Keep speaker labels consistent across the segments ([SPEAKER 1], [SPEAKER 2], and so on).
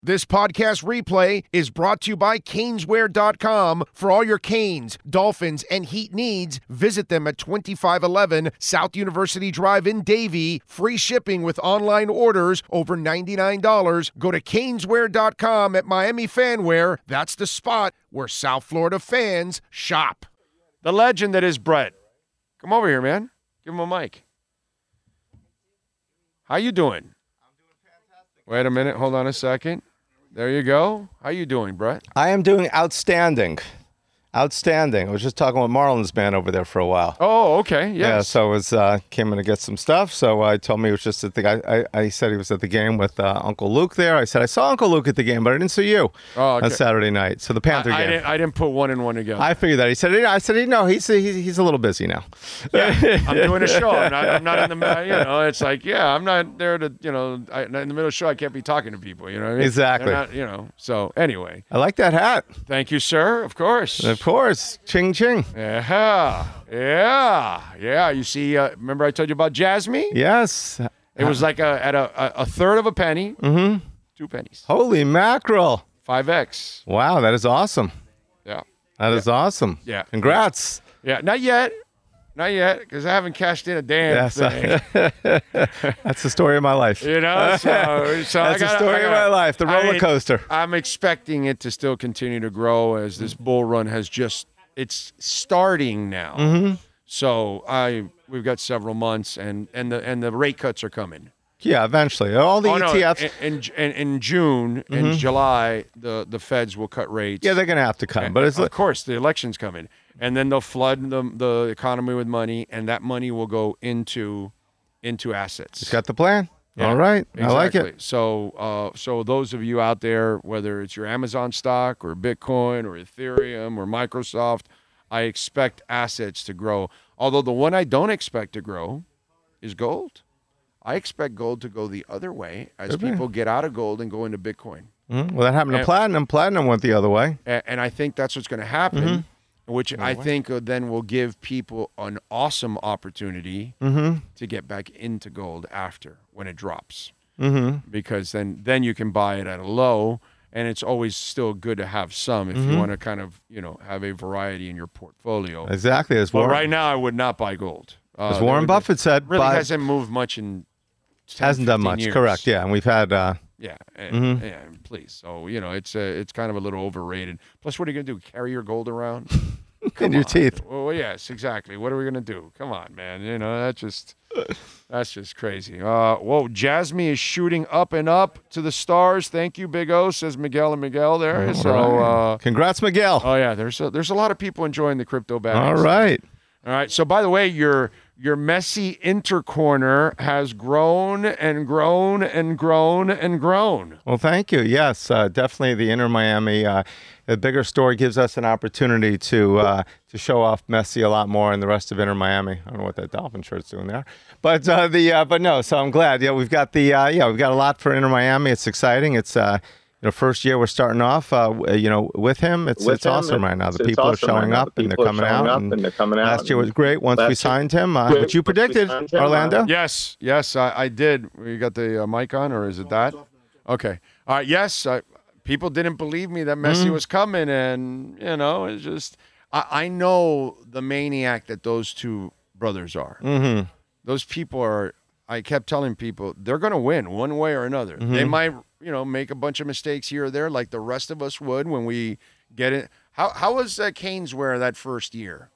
[SPEAKER 1] This podcast replay is brought to you by Caneswear.com. For all your Canes, Dolphins, and Heat needs, visit them at 2511 South University Drive in Davie. Free shipping with online orders over $99. Go to Caneswear.com at Miami Fanwear. That's the spot where South Florida fans shop.
[SPEAKER 2] The legend that is Brett. Come over here, man. Give him a mic. How you doing? I'm doing fantastic. Wait a minute. Hold on a second. There you go. How are you doing, Brett?
[SPEAKER 3] I am doing outstanding. Outstanding. I was just talking with Marlon's man over there for a while.
[SPEAKER 2] Oh, okay. Yes.
[SPEAKER 3] Yeah, so I was uh, came in to get some stuff. So I told me he was just at the guy. I, I said he was at the game with uh, Uncle Luke there. I said I saw Uncle Luke at the game, but I didn't see you
[SPEAKER 2] Oh, okay.
[SPEAKER 3] on Saturday night. So the Panther
[SPEAKER 2] I, I
[SPEAKER 3] game.
[SPEAKER 2] didn't, I didn't put one and one together.
[SPEAKER 3] I figured that. He said, I said, no, he's, he's he's a little busy now.
[SPEAKER 2] I'm doing a show. I'm not, I'm not in the, you know, it's like, yeah, I'm not there to, you know, I, in the middle of the show, I can't be talking to people, you know what I mean?
[SPEAKER 3] Exactly.
[SPEAKER 2] Not, you know, so anyway,
[SPEAKER 3] I like that hat.
[SPEAKER 2] thank you, sir. Of course.
[SPEAKER 3] Of course, ching ching.
[SPEAKER 2] Yeah. Yeah. Yeah. You see, uh, remember I told you about Jasmy?
[SPEAKER 3] Yes.
[SPEAKER 2] It was like a, at a, a, third of a penny, mm-hmm. two pennies,
[SPEAKER 3] Holy mackerel!
[SPEAKER 2] 5X.
[SPEAKER 3] Wow, that is awesome.
[SPEAKER 2] Yeah.
[SPEAKER 3] That is awesome.
[SPEAKER 2] Yeah.
[SPEAKER 3] Congrats.
[SPEAKER 2] Yeah. Not yet. Not yet, because I haven't cashed in a damn
[SPEAKER 3] Yes.
[SPEAKER 2] thing.
[SPEAKER 3] That's the story of my life.
[SPEAKER 2] You know, so, so I
[SPEAKER 3] That's the
[SPEAKER 2] gotta-
[SPEAKER 3] story
[SPEAKER 2] I
[SPEAKER 3] of
[SPEAKER 2] gotta-
[SPEAKER 3] my life. The
[SPEAKER 2] I
[SPEAKER 3] roller
[SPEAKER 2] mean,
[SPEAKER 3] coaster.
[SPEAKER 2] I'm expecting it to still continue to grow as this bull run has just it's starting now.
[SPEAKER 3] Mm-hmm.
[SPEAKER 2] So I we've got several months and and the and the rate cuts are coming.
[SPEAKER 3] Yeah, eventually. All the
[SPEAKER 2] Oh no!
[SPEAKER 3] ETFs.
[SPEAKER 2] In, in, in June and July, the the Feds will cut rates.
[SPEAKER 3] Mm-hmm. yeah, they're going to have to come. But it's
[SPEAKER 2] of
[SPEAKER 3] like,
[SPEAKER 2] course the election's coming, and then they'll flood the the economy with money, and that money will go into into assets.
[SPEAKER 3] got the plan.
[SPEAKER 2] Yeah,
[SPEAKER 3] All right. I like it.
[SPEAKER 2] So, uh, so those of you out there, whether it's your Amazon stock or Bitcoin or Ethereum or Microsoft, I expect assets to grow. Although the one I don't expect to grow is gold. I expect gold to go the other way as people get out of gold and go into Bitcoin.
[SPEAKER 3] Mhm. Well, that happened to platinum. Platinum went the other way.
[SPEAKER 2] A- and I think that's what's going to happen,
[SPEAKER 3] Mm-hmm.
[SPEAKER 2] Which I think uh, then will give people an awesome opportunity
[SPEAKER 3] Mm-hmm.
[SPEAKER 2] to get back into gold after when it drops,
[SPEAKER 3] Mm-hmm.
[SPEAKER 2] because then then you can buy it at a low, and it's always still good to have some if
[SPEAKER 3] Mm-hmm.
[SPEAKER 2] you want to kind of you know have a variety in your portfolio.
[SPEAKER 3] Exactly. As Warren,
[SPEAKER 2] right now, I would not buy gold. Uh,
[SPEAKER 3] as Warren Buffett said,
[SPEAKER 2] really
[SPEAKER 3] buy-
[SPEAKER 2] hasn't moved much in 10,
[SPEAKER 3] hasn't done much.
[SPEAKER 2] years.
[SPEAKER 3] Correct. Yeah. And we've had, uh,
[SPEAKER 2] Yeah, and,
[SPEAKER 3] Mm-hmm.
[SPEAKER 2] yeah, please. So you know, it's uh, it's kind of a little overrated. Plus, what are you gonna do? Carry your gold around?
[SPEAKER 3] in your teeth.
[SPEAKER 2] Well, yes, exactly. What are we gonna do? Come on, man. You know, that's just that's just crazy. Uh, whoa, Jasmy is shooting up and up to the stars. Thank you, Big O. Says Miguel and Miguel there. so, uh,
[SPEAKER 3] Congrats, Miguel.
[SPEAKER 2] oh yeah, there's a, there's a lot of people enjoying the crypto bags.
[SPEAKER 3] All right.
[SPEAKER 2] All right. So, by the way, your your Messi Inter corner has grown and grown and grown and grown.
[SPEAKER 3] Well, thank you. Yes, uh, definitely the Inter Miami. Uh, the bigger story gives us an opportunity to uh, to show off Messi a lot more and the rest of Inter Miami. I don't know what that Dolphin shirt's doing there, but uh, the uh, but no. So I'm glad. Yeah, we've got the uh, yeah we've got a lot for Inter Miami. It's exciting. It's know first year we're starting off uh, you know with him. It's
[SPEAKER 4] With
[SPEAKER 3] it's
[SPEAKER 4] him,
[SPEAKER 3] awesome
[SPEAKER 4] it's-
[SPEAKER 3] right now. The people are
[SPEAKER 4] awesome right
[SPEAKER 3] showing
[SPEAKER 4] now.
[SPEAKER 3] up
[SPEAKER 4] The
[SPEAKER 3] and they're coming
[SPEAKER 4] showing
[SPEAKER 3] out.
[SPEAKER 4] up and they're coming out,
[SPEAKER 3] Last year was great. Once we
[SPEAKER 4] last year-
[SPEAKER 3] signed him, uh, which you predicted,
[SPEAKER 4] him, uh,
[SPEAKER 3] Orlando.
[SPEAKER 2] Yes, yes, I, I did. You got the uh, mic on, or is it that? Okay. All right. Yes, I, people didn't believe me that Messi
[SPEAKER 3] Mm-hmm.
[SPEAKER 2] was coming, and you know, it's just I, I know the maniac that those two brothers are.
[SPEAKER 3] Mm-hmm.
[SPEAKER 2] Those people are. I kept telling people they're going to win one way or another. They
[SPEAKER 3] Mm-hmm.
[SPEAKER 2] might, you know, make a bunch of mistakes here or there, like the rest of us would when we get it. How how was uh, Canes wear that first year?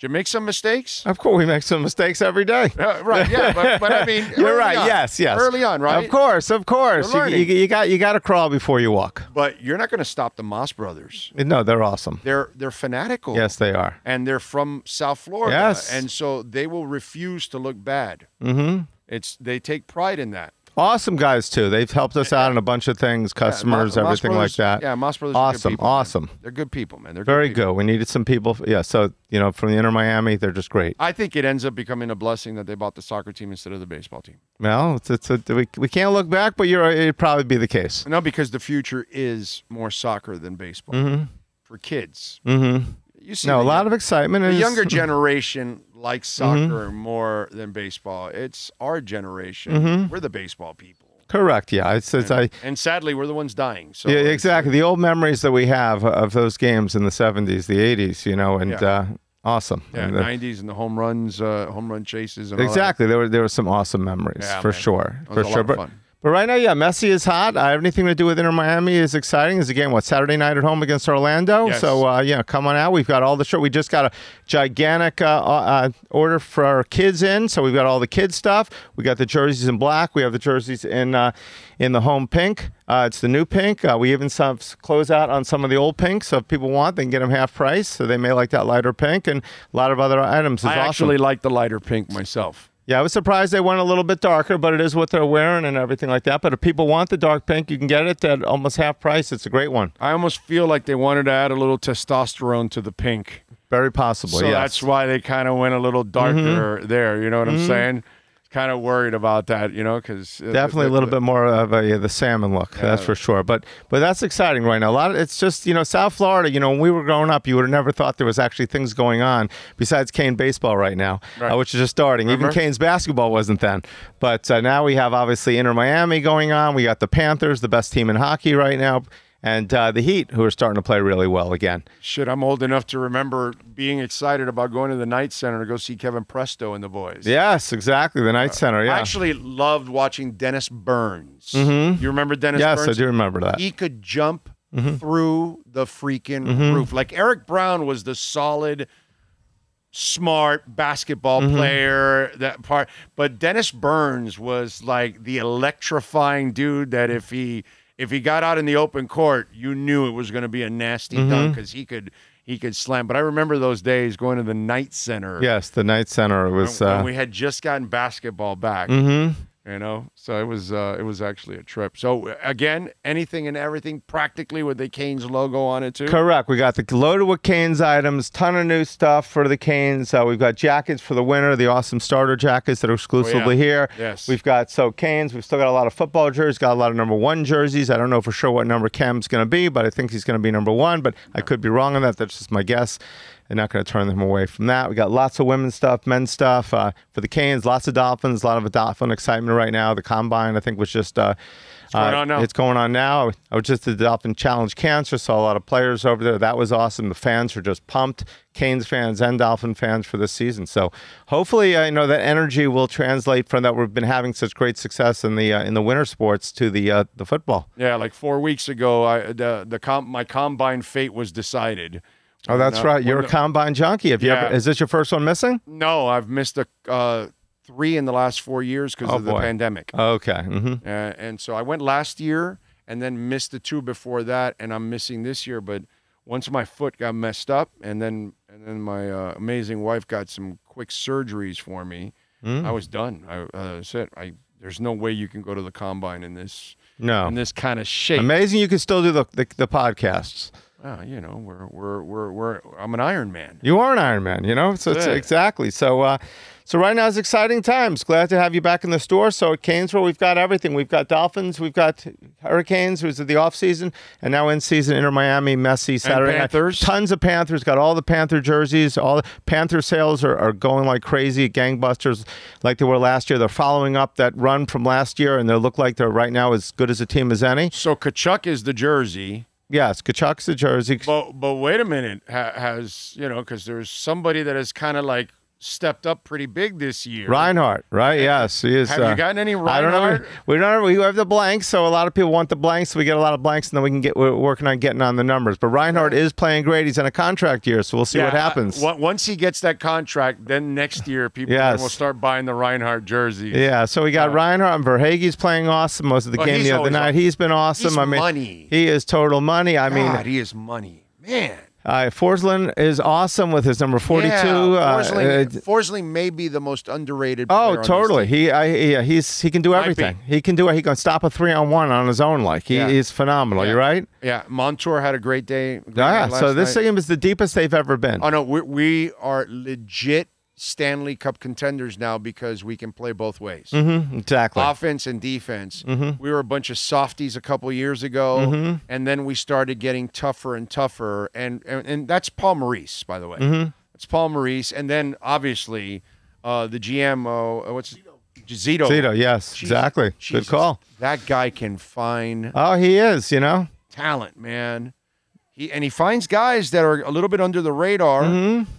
[SPEAKER 2] Did you make some mistakes?
[SPEAKER 3] Of course, we make some mistakes every day.
[SPEAKER 2] Uh, right. Yeah. But, but I mean,
[SPEAKER 3] You're
[SPEAKER 2] early
[SPEAKER 3] right.
[SPEAKER 2] on.
[SPEAKER 3] Yes, yes.
[SPEAKER 2] Early on, right?
[SPEAKER 3] Of course, of course. You, you, you got you got to crawl before you walk.
[SPEAKER 2] But you're not going to stop the Mas brothers.
[SPEAKER 3] No, they're awesome.
[SPEAKER 2] They're they're fanatical.
[SPEAKER 3] Yes, they are.
[SPEAKER 2] And they're from South Florida.
[SPEAKER 3] Yes.
[SPEAKER 2] And so they will refuse to look bad.
[SPEAKER 3] Mm-hmm.
[SPEAKER 2] It's they take pride in that.
[SPEAKER 3] Awesome guys too. They've helped us out in a bunch of things, customers,
[SPEAKER 2] Yeah, Mas
[SPEAKER 3] everything
[SPEAKER 2] brothers-
[SPEAKER 3] like that.
[SPEAKER 2] Yeah, Mas brothers. are good
[SPEAKER 3] Awesome,
[SPEAKER 2] man.
[SPEAKER 3] awesome.
[SPEAKER 2] They're good people, man. They're
[SPEAKER 3] Very
[SPEAKER 2] good. people.
[SPEAKER 3] good. We needed some people. Yeah, so you know, from the Inter Miami, they're just great.
[SPEAKER 2] I think it ends up becoming a blessing that they bought the soccer team instead of the baseball team.
[SPEAKER 3] Well, it's, it's a, we, we can't look back, but you're it'd probably be the case.
[SPEAKER 2] No, because the future is more soccer than baseball for kids.
[SPEAKER 3] Mm-hmm.
[SPEAKER 2] You see,
[SPEAKER 3] No, a lot
[SPEAKER 2] young-
[SPEAKER 3] of excitement.
[SPEAKER 2] the
[SPEAKER 3] it's-
[SPEAKER 2] younger generation likes soccer more than baseball. It's our generation. We're the baseball people.
[SPEAKER 3] Correct. Yeah. It's, it's I.
[SPEAKER 2] And sadly, we're the ones dying. So
[SPEAKER 3] Yeah, exactly. The old memories that we have of those games in the '70s, the '80s, you know, and
[SPEAKER 2] Yeah.
[SPEAKER 3] uh, awesome.
[SPEAKER 2] Yeah,
[SPEAKER 3] And the-
[SPEAKER 2] '90s and the home runs, uh, home run chases, and
[SPEAKER 3] exactly. There were there were some awesome memories
[SPEAKER 2] Yeah,
[SPEAKER 3] for
[SPEAKER 2] man.
[SPEAKER 3] sure, for sure. But. But right now, yeah, Messi is hot. Uh, anything to do with Inter Miami is exciting. Is game what Saturday night at home against Orlando?
[SPEAKER 2] Yes.
[SPEAKER 3] So uh, yeah, come on out. We've got all the show. We just got a gigantic uh, uh, order for our kids in, so we've got all the kids stuff. We got the jerseys in black. We have the jerseys in uh, in the home pink. Uh, it's the new pink. Uh, we even some close out on some of the old pinks. So if people want, they can get them half price. So they may like that lighter pink and a lot of other items. It's
[SPEAKER 2] I
[SPEAKER 3] awesome.
[SPEAKER 2] actually like the lighter pink myself.
[SPEAKER 3] Yeah, I was surprised they went a little bit darker, but it is what they're wearing and everything like that. But if people want the dark pink, you can get it at almost half price. It's a great one.
[SPEAKER 2] I almost feel like they wanted to add a little testosterone to the pink.
[SPEAKER 3] Very possible.
[SPEAKER 2] So
[SPEAKER 3] yes.
[SPEAKER 2] that's why they kind of went a little darker mm-hmm. there. You know what I'm mm-hmm. saying? Kind of worried about that, you know, because
[SPEAKER 3] Definitely a little bit more of a the salmon look, that's for sure. But but that's exciting right now. A lot of it's just you know South Florida. You know when we were growing up, you would have never thought there was actually things going on besides Cane baseball right now,
[SPEAKER 2] Right.
[SPEAKER 3] uh, which is just starting. Even Canes basketball wasn't then, but uh, now we have obviously Inter Miami going on. We got the Panthers, the best team in hockey right now, and uh, the Heat, who are starting to play really well again.
[SPEAKER 2] Shit, I'm old enough to remember being excited about going to the Knight Center to go see Kevin Presto and the boys.
[SPEAKER 3] Yes, exactly. The Knight Center. Yeah.
[SPEAKER 2] I actually loved watching Dennis Burns. You remember Dennis
[SPEAKER 3] yes,
[SPEAKER 2] Burns?
[SPEAKER 3] I do remember that.
[SPEAKER 2] He could jump
[SPEAKER 3] Mm-hmm.
[SPEAKER 2] through the freaking roof. Like Eric Brown was the solid, smart basketball
[SPEAKER 3] Mm-hmm.
[SPEAKER 2] player. That part, but Dennis Burns was like the electrifying dude that if he if he got out in the open court, you knew it was going to be a nasty
[SPEAKER 3] Mm-hmm.
[SPEAKER 2] dunk because he could he could slam. But I remember those days going to the Knight Center.
[SPEAKER 3] Yes, the Knight Center was.
[SPEAKER 2] when
[SPEAKER 3] Uh,
[SPEAKER 2] we had just gotten basketball back.
[SPEAKER 3] mhm.
[SPEAKER 2] You know, so it was uh, it was actually a trip. So again, anything and everything practically with the Canes logo on it too.
[SPEAKER 3] Correct. We got the loaded with Canes items, ton of new stuff for the Canes. Uh, we've got jackets for the winter, the awesome starter jackets that are exclusively here.
[SPEAKER 2] Yes.
[SPEAKER 3] We've got so Canes. We've still got a lot of football jerseys. Got a lot of number one jerseys. I don't know for sure what number Cam's going to be, but I think he's going to be number one. But I could be wrong on that. That's just my guess. I'm not going to turn them away from that. We got lots of women's stuff, men's stuff uh, for the Canes. Lots of Dolphins. A lot of Dolphin excitement right now. The combine, I think, was just. Uh,
[SPEAKER 2] going
[SPEAKER 3] uh,
[SPEAKER 2] on now.
[SPEAKER 3] It's going on now. I was just at the Dolphin Challenge Cancer, saw a lot of players over there. That was awesome. The fans are just pumped. Canes fans and Dolphin fans for this season. So hopefully, uh, you know that energy will translate from that we've been having such great success in the uh, in the winter sports to the uh, the football.
[SPEAKER 2] Yeah, like four weeks ago, I the the com- my combine fate was decided.
[SPEAKER 3] Oh, that's
[SPEAKER 2] uh,
[SPEAKER 3] right. You're a combine junkie. Have you
[SPEAKER 2] Yeah.
[SPEAKER 3] ever? Is this your first one missing?
[SPEAKER 2] No, I've missed a uh, three in the last four years because
[SPEAKER 3] Oh,
[SPEAKER 2] of the
[SPEAKER 3] boy.
[SPEAKER 2] pandemic.
[SPEAKER 3] Okay. hmm
[SPEAKER 2] Uh, and so I went last year and then missed the two before that, and I'm missing this year. But once my foot got messed up, and then and then my uh, amazing wife got some quick surgeries for me,
[SPEAKER 3] Mm.
[SPEAKER 2] I was done. I uh, said, I there's no way you can go to the combine in this
[SPEAKER 3] No.
[SPEAKER 2] in this kind of shape.
[SPEAKER 3] Amazing. You can still do the the, the podcasts.
[SPEAKER 2] Well, you know, we're we're we're we're I'm an Iron Man.
[SPEAKER 3] You are an Iron Man, you know. So
[SPEAKER 2] Yeah.
[SPEAKER 3] exactly. So, uh, so right now is exciting times. Glad to have you back in the store. So at Canesville, we've got everything. We've got Dolphins, we've got Hurricanes, who's at the off season, and now in season Inter Miami, Messi, Saturday night.
[SPEAKER 2] Panthers.
[SPEAKER 3] Tons of Panthers. Got all the Panther jerseys. All the Panther sales are, are going like crazy, gangbusters, like they were last year. They're following up that run from last year, and they look like they're right now as good as a team as any.
[SPEAKER 2] So Tkachuk is the jersey,
[SPEAKER 3] Yes, Tkachuk's the jersey.
[SPEAKER 2] but but wait a minute, ha- has you know because there's somebody that has kind of like stepped up pretty big this year.
[SPEAKER 3] Reinhart, right? Yes, he is.
[SPEAKER 2] Have
[SPEAKER 3] uh,
[SPEAKER 2] you gotten any
[SPEAKER 3] I don't know. We don't. We have the blanks, so a lot of people want the blanks. So we get a lot of blanks, and then we can get. We're working on getting on the numbers. But Reinhart is playing great. He's in a contract year, so we'll see what happens.
[SPEAKER 2] uh, on- once he gets that contract, then next year people
[SPEAKER 3] Yes.
[SPEAKER 2] will start buying the Reinhart jerseys.
[SPEAKER 3] yeah, so we got Reinhart and Verhaeghe's playing awesome most of the
[SPEAKER 2] Well,
[SPEAKER 3] game the other night. He's been awesome.
[SPEAKER 2] He's
[SPEAKER 3] I mean,
[SPEAKER 2] money.
[SPEAKER 3] he is total money. I mean,
[SPEAKER 2] God, he is money, man.
[SPEAKER 3] Uh, Forsling is awesome with his number forty-two.
[SPEAKER 2] Yeah,
[SPEAKER 3] uh,
[SPEAKER 2] Forsling,
[SPEAKER 3] uh,
[SPEAKER 2] Forsling may be the most underrated.
[SPEAKER 3] Oh,
[SPEAKER 2] player on this
[SPEAKER 3] totally.
[SPEAKER 2] team.
[SPEAKER 3] He, I, yeah, he's he can do
[SPEAKER 2] Might
[SPEAKER 3] everything.
[SPEAKER 2] be.
[SPEAKER 3] He can do it. He can stop a three on one on his own. Like he
[SPEAKER 2] Yeah.
[SPEAKER 3] is phenomenal.
[SPEAKER 2] Yeah.
[SPEAKER 3] You're right.
[SPEAKER 2] Yeah, Montour had a great day. great
[SPEAKER 3] Yeah.
[SPEAKER 2] night
[SPEAKER 3] So this
[SPEAKER 2] night.
[SPEAKER 3] game is the deepest they've ever been.
[SPEAKER 2] Oh no, we, we are legit Stanley Cup contenders now because we can play both ways.
[SPEAKER 3] hmm Exactly.
[SPEAKER 2] Offense and defense.
[SPEAKER 3] Mm-hmm.
[SPEAKER 2] We were a bunch of softies a couple years ago, and then we started getting tougher and tougher. And and, and that's Paul Maurice, by the way.
[SPEAKER 3] Mm-hmm.
[SPEAKER 2] It's Paul Maurice, and then obviously uh, the GM. Uh, what's Zito.
[SPEAKER 3] Zito, yes,
[SPEAKER 2] Jesus-
[SPEAKER 3] exactly.
[SPEAKER 2] Jesus.
[SPEAKER 3] Good call.
[SPEAKER 2] That guy can find
[SPEAKER 3] Oh, he is. You know.
[SPEAKER 2] talent, man. He and he finds guys that are a little bit under the radar.
[SPEAKER 3] Mm-hmm.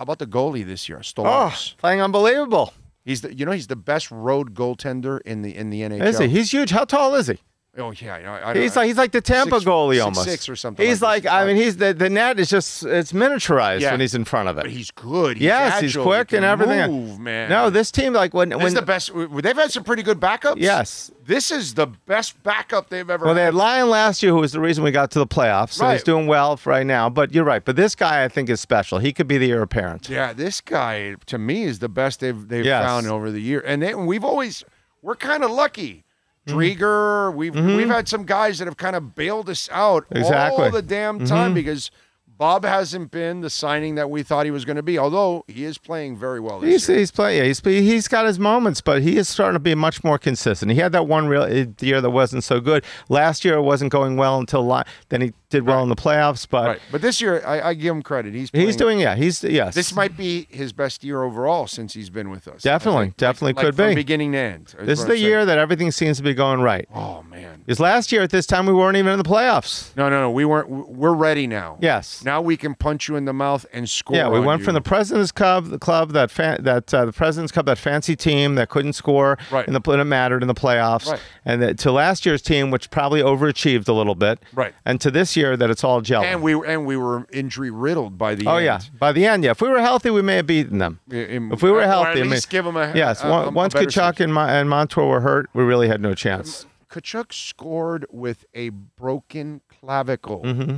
[SPEAKER 2] How about the goalie this year,
[SPEAKER 3] Oh,
[SPEAKER 2] Stolarz?
[SPEAKER 3] playing unbelievable.
[SPEAKER 2] He's the you know he's the best road goaltender in the in the NHL.
[SPEAKER 3] Is he? He's huge. How tall is he?
[SPEAKER 2] Oh yeah, I,
[SPEAKER 3] He's like he's like the Tampa
[SPEAKER 2] Six-
[SPEAKER 3] goalie
[SPEAKER 2] six-
[SPEAKER 3] almost.
[SPEAKER 2] six or something
[SPEAKER 3] He's
[SPEAKER 2] like
[SPEAKER 3] like. I mean he's the the net is just it's miniaturized
[SPEAKER 2] Yeah.
[SPEAKER 3] when he's in front of it.
[SPEAKER 2] but he's good. He's
[SPEAKER 3] yes, he's quick
[SPEAKER 2] he
[SPEAKER 3] and everything.
[SPEAKER 2] Move, man.
[SPEAKER 3] No, this team like when
[SPEAKER 2] this
[SPEAKER 3] when
[SPEAKER 2] is the best. They've had some pretty good backups.
[SPEAKER 3] yes.
[SPEAKER 2] this is the best backup they've ever.
[SPEAKER 3] Well, they
[SPEAKER 2] had.
[SPEAKER 3] had Lyon last year, who was the reason we got to the playoffs. So he's doing well for right now. But you're right. But this guy, I think, is special. He could be the heir apparent.
[SPEAKER 2] Yeah, this guy to me is the best they've they've
[SPEAKER 3] Yes.
[SPEAKER 2] found over the year, and they, we've always we're kind of lucky.
[SPEAKER 3] Mm-hmm.
[SPEAKER 2] Driedger, we've we've had some guys that have kind of bailed us out
[SPEAKER 3] Exactly.
[SPEAKER 2] all the damn
[SPEAKER 3] Mm-hmm.
[SPEAKER 2] time because Bob hasn't been the signing that we thought he was going to be. Although he is playing very well this
[SPEAKER 3] He's
[SPEAKER 2] year.
[SPEAKER 3] he's playing. Yeah, he's he's got his moments, but he is starting to be much more consistent. He had that one real uh, year that wasn't so good. Last year it wasn't going well until then he did well in the playoffs. But
[SPEAKER 2] Right, but this year I, I give him credit. He's
[SPEAKER 3] he's doing yeah. He's yes.
[SPEAKER 2] This might be his best year overall since he's been with us.
[SPEAKER 3] Definitely,
[SPEAKER 2] think.
[SPEAKER 3] definitely
[SPEAKER 2] like,
[SPEAKER 3] could
[SPEAKER 2] from
[SPEAKER 3] be.
[SPEAKER 2] beginning to end.
[SPEAKER 3] this is the year that everything seems to be going right.
[SPEAKER 2] Oh man.
[SPEAKER 3] Because last year at this time we weren't even in the playoffs.
[SPEAKER 2] No, no, no. We weren't. We're ready now.
[SPEAKER 3] Yes.
[SPEAKER 2] Now we can punch you in the mouth and score.
[SPEAKER 3] Yeah, we went
[SPEAKER 2] you.
[SPEAKER 3] from the President's Cup, the club that fan, that uh, the President's Cup, that fancy team that couldn't score
[SPEAKER 2] Right.
[SPEAKER 3] in the it mattered in the playoffs,
[SPEAKER 2] Right.
[SPEAKER 3] and that, to last year's team, which probably overachieved a little bit,
[SPEAKER 2] Right.
[SPEAKER 3] and to this year that it's all gelling.
[SPEAKER 2] and we and we were injury riddled by the
[SPEAKER 3] oh
[SPEAKER 2] end.
[SPEAKER 3] yeah, by the end, yeah. If we were healthy, we may have beaten them.
[SPEAKER 2] In-
[SPEAKER 3] If we were healthy,
[SPEAKER 2] at
[SPEAKER 3] I mean-
[SPEAKER 2] give them a
[SPEAKER 3] Yes,
[SPEAKER 2] a- a- a
[SPEAKER 3] once
[SPEAKER 2] better Tkachuk
[SPEAKER 3] and, Mon- and Montour were hurt, we really had no chance.
[SPEAKER 2] Tkachuk scored with a broken clavicle.
[SPEAKER 3] Mm-hmm.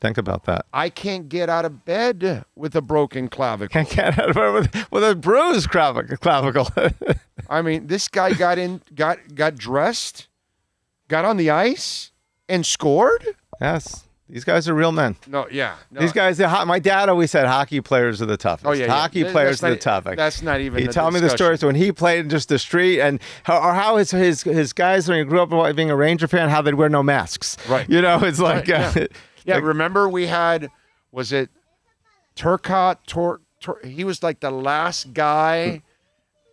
[SPEAKER 3] Think about that.
[SPEAKER 2] I can't get out of bed with a broken clavicle.
[SPEAKER 3] Can't get out of it with, with a bruised clavicle. clavicle.
[SPEAKER 2] I mean, this guy got in, got got dressed, got on the ice, and scored.
[SPEAKER 3] Yes, these guys are real men.
[SPEAKER 2] No, yeah, no.
[SPEAKER 3] These guys, ho- my dad always said hockey players are the toughest.
[SPEAKER 2] Oh yeah, yeah.
[SPEAKER 3] hockey players
[SPEAKER 2] that's
[SPEAKER 3] are the toughest.
[SPEAKER 2] That's not even.
[SPEAKER 3] He told me the stories when he played in just the street and how, or how his, his his guys when he grew up being a Ranger fan, how they'd wear no masks.
[SPEAKER 2] Right.
[SPEAKER 3] You know, it's like
[SPEAKER 2] Right,
[SPEAKER 3] uh,
[SPEAKER 2] Yeah,
[SPEAKER 3] like-
[SPEAKER 2] remember we had was it Turcotte? Tor, Tor, he was like the last guy.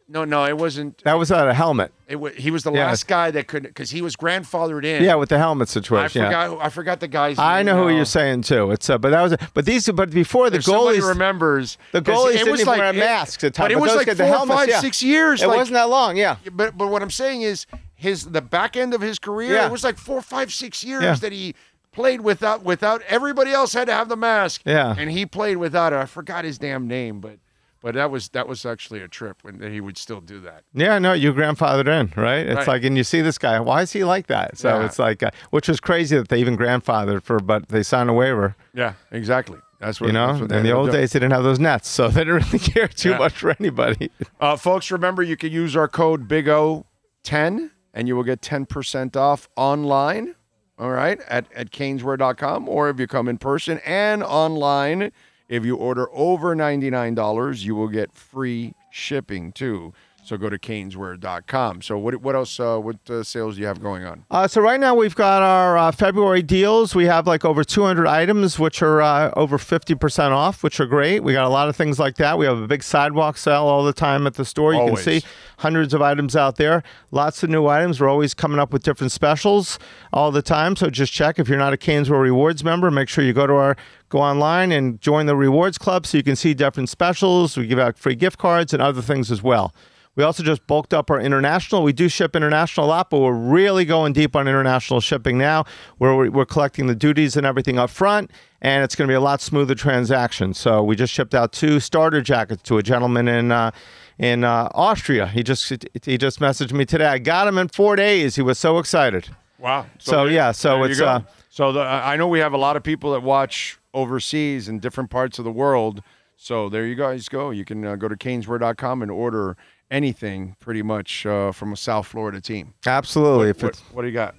[SPEAKER 2] No, no, it wasn't.
[SPEAKER 3] that was a helmet.
[SPEAKER 2] It wa he was the
[SPEAKER 3] Yeah.
[SPEAKER 2] last guy that couldn't because he was grandfathered in.
[SPEAKER 3] Yeah, with the helmet
[SPEAKER 2] I
[SPEAKER 3] situation. yeah.
[SPEAKER 2] forgot. I forgot the guy's. Name.
[SPEAKER 3] I
[SPEAKER 2] name
[SPEAKER 3] know who
[SPEAKER 2] now.
[SPEAKER 3] you're saying too. It's uh, but that was but these but before the
[SPEAKER 2] If somebody
[SPEAKER 3] goalies
[SPEAKER 2] remembers
[SPEAKER 3] the
[SPEAKER 2] 'cause
[SPEAKER 3] goalies
[SPEAKER 2] it
[SPEAKER 3] didn't
[SPEAKER 2] was
[SPEAKER 3] even
[SPEAKER 2] like,
[SPEAKER 3] wear
[SPEAKER 2] it-
[SPEAKER 3] masks at.
[SPEAKER 2] But it was
[SPEAKER 3] those
[SPEAKER 2] like
[SPEAKER 3] guys-
[SPEAKER 2] four,
[SPEAKER 3] the helmets,
[SPEAKER 2] five,
[SPEAKER 3] yeah.
[SPEAKER 2] six years.
[SPEAKER 3] It
[SPEAKER 2] like,
[SPEAKER 3] wasn't that long. Yeah.
[SPEAKER 2] But but what I'm saying is his the back end of his career.
[SPEAKER 3] Yeah.
[SPEAKER 2] It was like four, five, six years
[SPEAKER 3] Yeah.
[SPEAKER 2] that he played without without everybody else had to have the mask.
[SPEAKER 3] Yeah.
[SPEAKER 2] and he played without it. I forgot his damn name, but but that was that was actually a trip when he would still do that.
[SPEAKER 3] Yeah, no, you grandfathered in, right? It's
[SPEAKER 2] Right.
[SPEAKER 3] like, and you see this guy. Why is he like that? So
[SPEAKER 2] Yeah.
[SPEAKER 3] it's like, uh, which was crazy that they even grandfathered for, but they signed a waiver.
[SPEAKER 2] Yeah, exactly. That's what
[SPEAKER 3] You know,
[SPEAKER 2] what
[SPEAKER 3] in the old
[SPEAKER 2] doing.
[SPEAKER 3] days, they didn't have those nets, so they didn't really care too
[SPEAKER 2] Yeah.
[SPEAKER 3] much for anybody.
[SPEAKER 2] Uh, folks, remember you can use our code Big O ten and you will get ten percent off online. All right, at at caneswear.com or if you come in person and online. If you order over ninety nine dollars, you will get free shipping too. So go to caneswear.com. So what what else? Uh, what uh, sales do you have going on?
[SPEAKER 3] Uh, so right now we've got our uh, February deals. We have like over 200 items, which are uh, over 50% off, which are great. We got a lot of things like that. We have a big sidewalk sale all the time at the store. You
[SPEAKER 2] Always.
[SPEAKER 3] can see hundreds of items out there. Lots of new items. We're always coming up with different specials all the time. So just check if you're not a Canesville Rewards member. Make sure you go to our go online and join the Rewards Club so you can see different specials. We give out free gift cards and other things as well. We also just bulked up our international. We do ship international a lot, but we're really going deep on international shipping now, where we're, we're collecting the duties and everything up front, and it's going to be a lot smoother transaction. So we just shipped out two starter jackets to a gentleman in uh, in uh, Austria. He just he just messaged me today. I got him in four days. He was so excited.
[SPEAKER 2] Wow.
[SPEAKER 3] So, yeah, so it's, uh,
[SPEAKER 2] so the, I know we have a lot of people that watch overseas in different parts of the world. So there you guys go. You can uh, go to caneswear.com and order anything pretty much uh, from a South Florida team.
[SPEAKER 3] Absolutely. if
[SPEAKER 2] What,
[SPEAKER 3] it's
[SPEAKER 2] what do you got?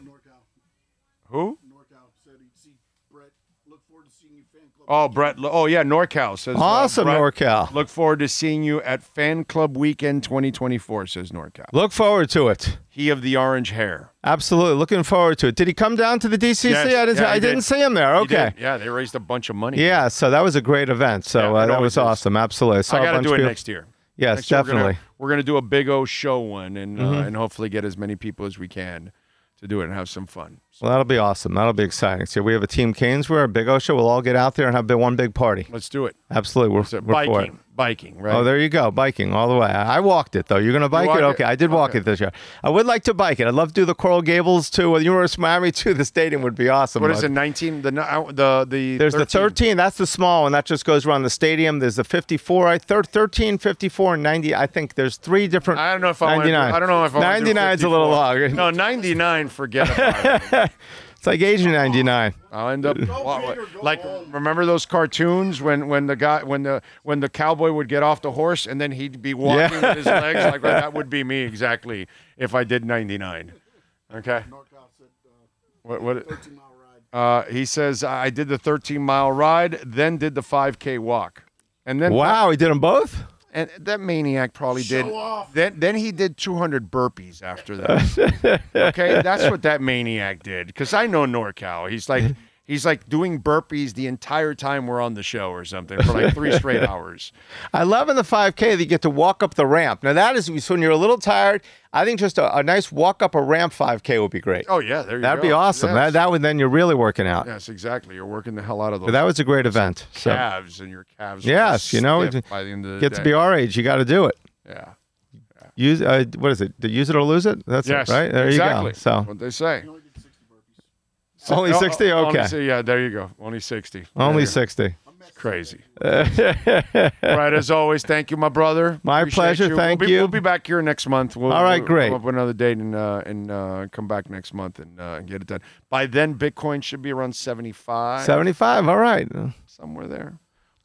[SPEAKER 2] Who?
[SPEAKER 4] NorCal said he'd see Brett. Look forward to seeing you, fan club.
[SPEAKER 2] Oh, Brett. Oh, yeah, NorCal says. uh,
[SPEAKER 3] awesome,
[SPEAKER 2] Brett,
[SPEAKER 3] NorCal.
[SPEAKER 2] Look forward to seeing you at Fan Club Weekend 2024, says NorCal.
[SPEAKER 3] Look forward to it.
[SPEAKER 2] He of the orange hair.
[SPEAKER 3] Absolutely, looking forward to it. Did he come down to the DCC?
[SPEAKER 2] Yes.
[SPEAKER 3] I didn't.
[SPEAKER 2] Yeah,
[SPEAKER 3] I didn't
[SPEAKER 2] did.
[SPEAKER 3] see him there. Okay.
[SPEAKER 2] Yeah, they raised a bunch of money.
[SPEAKER 3] Yeah, so that was a great event. So
[SPEAKER 2] Yeah,
[SPEAKER 3] uh, that was
[SPEAKER 2] is.
[SPEAKER 3] awesome. Absolutely. Saw
[SPEAKER 2] I
[SPEAKER 3] a
[SPEAKER 2] got to do it
[SPEAKER 3] people-
[SPEAKER 2] next year.
[SPEAKER 3] Yes,
[SPEAKER 2] Next year we're gonna-
[SPEAKER 3] definitely.
[SPEAKER 2] we're gonna do a big O show one, and uh,
[SPEAKER 3] Mm-hmm.
[SPEAKER 2] and hopefully get as many people as we can to do it and have some fun.
[SPEAKER 3] Well, that'll be awesome. That'll be exciting. So we have a team Canes. We're a big OSHA. We'll all get out there and have one big party.
[SPEAKER 2] Let's do it.
[SPEAKER 3] Absolutely, we're,
[SPEAKER 2] So
[SPEAKER 3] we're for it.
[SPEAKER 2] biking, biking, right?
[SPEAKER 3] Oh, there you go, biking all the way. I I walked it though. You're gonna bike
[SPEAKER 2] walk
[SPEAKER 3] it? Okay, I did walk
[SPEAKER 2] Okay.
[SPEAKER 3] it this year. I would like to bike it. I'd love to do the Coral Gables too. uh, the University of Miami too. the stadium would be awesome.
[SPEAKER 2] what is
[SPEAKER 3] but-
[SPEAKER 2] it? Nineteen. The uh, the the.
[SPEAKER 3] There's the 13. That's the small one. That just goes around the stadium. There's the 54. I thir- 13, 54, and 90. I think there's three different.
[SPEAKER 2] I don't know if I want to.
[SPEAKER 3] 99.
[SPEAKER 2] I don't know if I wanna do
[SPEAKER 3] 99 is a little
[SPEAKER 2] 54.
[SPEAKER 3] longer.
[SPEAKER 2] No, ninety nine. Forget about it.
[SPEAKER 3] It's like Asian 99.
[SPEAKER 2] I'll end up wa-
[SPEAKER 4] Peter, go
[SPEAKER 2] like remember those cartoons when when the guy when the when the cowboy would get off the horse and then he'd be walking
[SPEAKER 3] Yeah.
[SPEAKER 2] with his legs like that would be me exactly if I did 99. Okay.
[SPEAKER 4] NorCal said uh,
[SPEAKER 2] What what
[SPEAKER 4] 13 mile ride.
[SPEAKER 2] uh, he says I did the 13 mile ride then did the 5k walk. And then
[SPEAKER 3] Wow, he did them both?
[SPEAKER 2] And that maniac probably
[SPEAKER 4] Show
[SPEAKER 2] did.
[SPEAKER 4] off.
[SPEAKER 2] Then then he did 200 burpees after that. okay, that's what that maniac did. Because I know NorCal. He's like he's like doing burpees the entire time we're on the show or something for like three straight hours.
[SPEAKER 3] I love in the 5K that you get to walk up the ramp. Now, that is so when you're a little tired. I think just a, a nice walk up a ramp 5K would be great.
[SPEAKER 2] Oh yeah, there you
[SPEAKER 3] That'd
[SPEAKER 2] go.
[SPEAKER 3] be awesome.
[SPEAKER 2] Yes.
[SPEAKER 3] That, that would then you're really working out.
[SPEAKER 2] yes, exactly. You're working the hell out of those
[SPEAKER 3] But that was a great event. So
[SPEAKER 2] calves, and your calves.
[SPEAKER 3] Yes, you know,
[SPEAKER 2] by the end of the
[SPEAKER 3] get
[SPEAKER 2] day.
[SPEAKER 3] to be our age, you got to do it.
[SPEAKER 2] yeah.
[SPEAKER 3] Use uh, what is it? To use it or lose it? That's
[SPEAKER 2] Yes,
[SPEAKER 3] it, right? There
[SPEAKER 2] exactly.
[SPEAKER 3] you go. So
[SPEAKER 2] what they say.
[SPEAKER 4] Only did 60 burpees.
[SPEAKER 3] only 60.
[SPEAKER 2] only
[SPEAKER 3] Okay,
[SPEAKER 2] yeah, there you go. Only 60.
[SPEAKER 3] only
[SPEAKER 2] There you
[SPEAKER 3] 60.
[SPEAKER 2] Crazy. right, as always, thank you, my brother.
[SPEAKER 3] My
[SPEAKER 2] Appreciate
[SPEAKER 3] pleasure,
[SPEAKER 2] you.
[SPEAKER 3] thank
[SPEAKER 2] we'll be,
[SPEAKER 3] you.
[SPEAKER 2] We'll be back here next month. We'll,
[SPEAKER 3] All right,
[SPEAKER 2] we'll
[SPEAKER 3] great.
[SPEAKER 2] Come up with another date and uh, and uh, come back next month and uh, get it done. By then, Bitcoin should be around seventy five,
[SPEAKER 3] 75. All right.
[SPEAKER 2] somewhere there.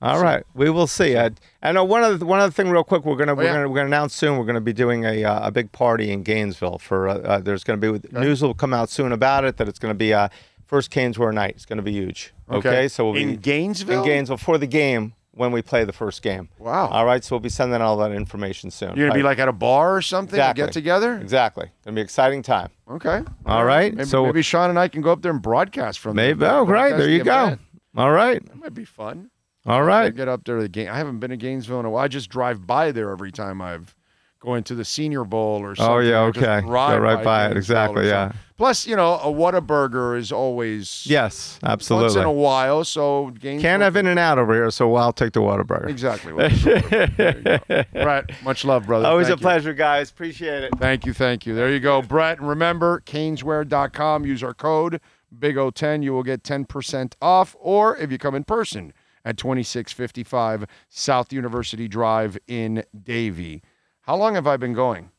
[SPEAKER 3] All right, we will see. Uh, I know one other one other thing, real quick. We're gonna we're
[SPEAKER 2] Oh, yeah.
[SPEAKER 3] gonna we're gonna announce soon. We're gonna be doing a uh, a big party in Gainesville for. Uh, uh, there's gonna be news will come out soon about it. That it's gonna be uh, first Caneswear night. It's gonna be huge. Okay, so we'll be in
[SPEAKER 2] Gainesville.
[SPEAKER 3] in Gainesville for the game when we play the first game.
[SPEAKER 2] Wow.
[SPEAKER 3] All right, so we'll be sending all that information soon.
[SPEAKER 2] You're gonna be like at a bar or something to
[SPEAKER 3] Exactly.
[SPEAKER 2] get together.
[SPEAKER 3] exactly. Gonna be an exciting time.
[SPEAKER 2] Okay.
[SPEAKER 3] All right,
[SPEAKER 2] Maybe,
[SPEAKER 3] so-
[SPEAKER 2] maybe Sean and I can go up there and broadcast from there.
[SPEAKER 3] Maybe. Oh, right. There
[SPEAKER 2] the
[SPEAKER 3] you go.
[SPEAKER 2] event.
[SPEAKER 3] All right.
[SPEAKER 2] That might be fun.
[SPEAKER 3] All right.
[SPEAKER 2] Get up there to the game. I haven't been to Gainesville in a while. I just drive by there every time I've going to the Senior Bowl or something.
[SPEAKER 3] Oh, yeah, okay. Go right
[SPEAKER 2] by
[SPEAKER 3] by it. Exactly, yeah.
[SPEAKER 2] something. Plus, you know, a Whataburger is always
[SPEAKER 3] Yes, absolutely
[SPEAKER 2] once in a while. So Gainesville
[SPEAKER 3] Can't have In and Out over here, so I'll take the Whataburger.
[SPEAKER 2] exactly. what- There you go. right. Much love, brother.
[SPEAKER 3] Always
[SPEAKER 2] Thank
[SPEAKER 3] a
[SPEAKER 2] you.
[SPEAKER 3] pleasure, guys. Appreciate it.
[SPEAKER 2] Thank you, thank you. There you go, Brett. And remember, caneswear.com. Use our code Big O10. You will get 10% off. Or if you come in person at 2655 South University Drive in Davie. How long have I been going?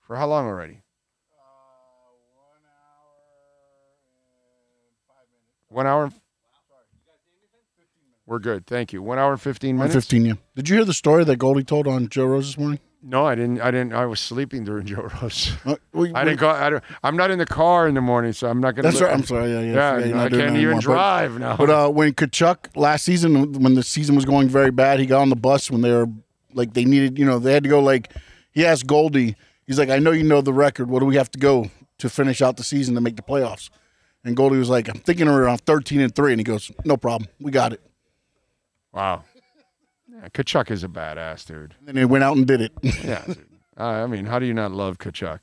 [SPEAKER 2] For how long already? One hour. and- We're good. Thank you. One hour and 15 minutes.
[SPEAKER 4] 115, yeah. Did you hear the story that Goldie told on Joe Rose this morning?
[SPEAKER 2] No, I didn't. I didn't. I was sleeping during Joe Rose.
[SPEAKER 4] Uh, we-
[SPEAKER 2] I didn't go. I don't, I'm not in the car in the morning, so I'm not going to.
[SPEAKER 4] That's right. I'm sorry. Yeah, yeah.
[SPEAKER 2] Yeah, no, I can't even
[SPEAKER 4] anymore. But-
[SPEAKER 2] drive now.
[SPEAKER 4] But uh, when Tkachuk last season, when the season was going very bad, he got on the bus when they were like they needed, you know, they had to go. Like he asked Goldie, he's like, "I know you know the record. What do we have to go to finish out the season to make the playoffs?" And Goldie was like, "I'm thinking around 13 and three," and he goes, "No problem, we got it."
[SPEAKER 2] wow. Yeah, Tkachuk is a badass dude.
[SPEAKER 4] And he went out and did it.
[SPEAKER 2] Yeah. Uh, I mean, how do you not love Tkachuk?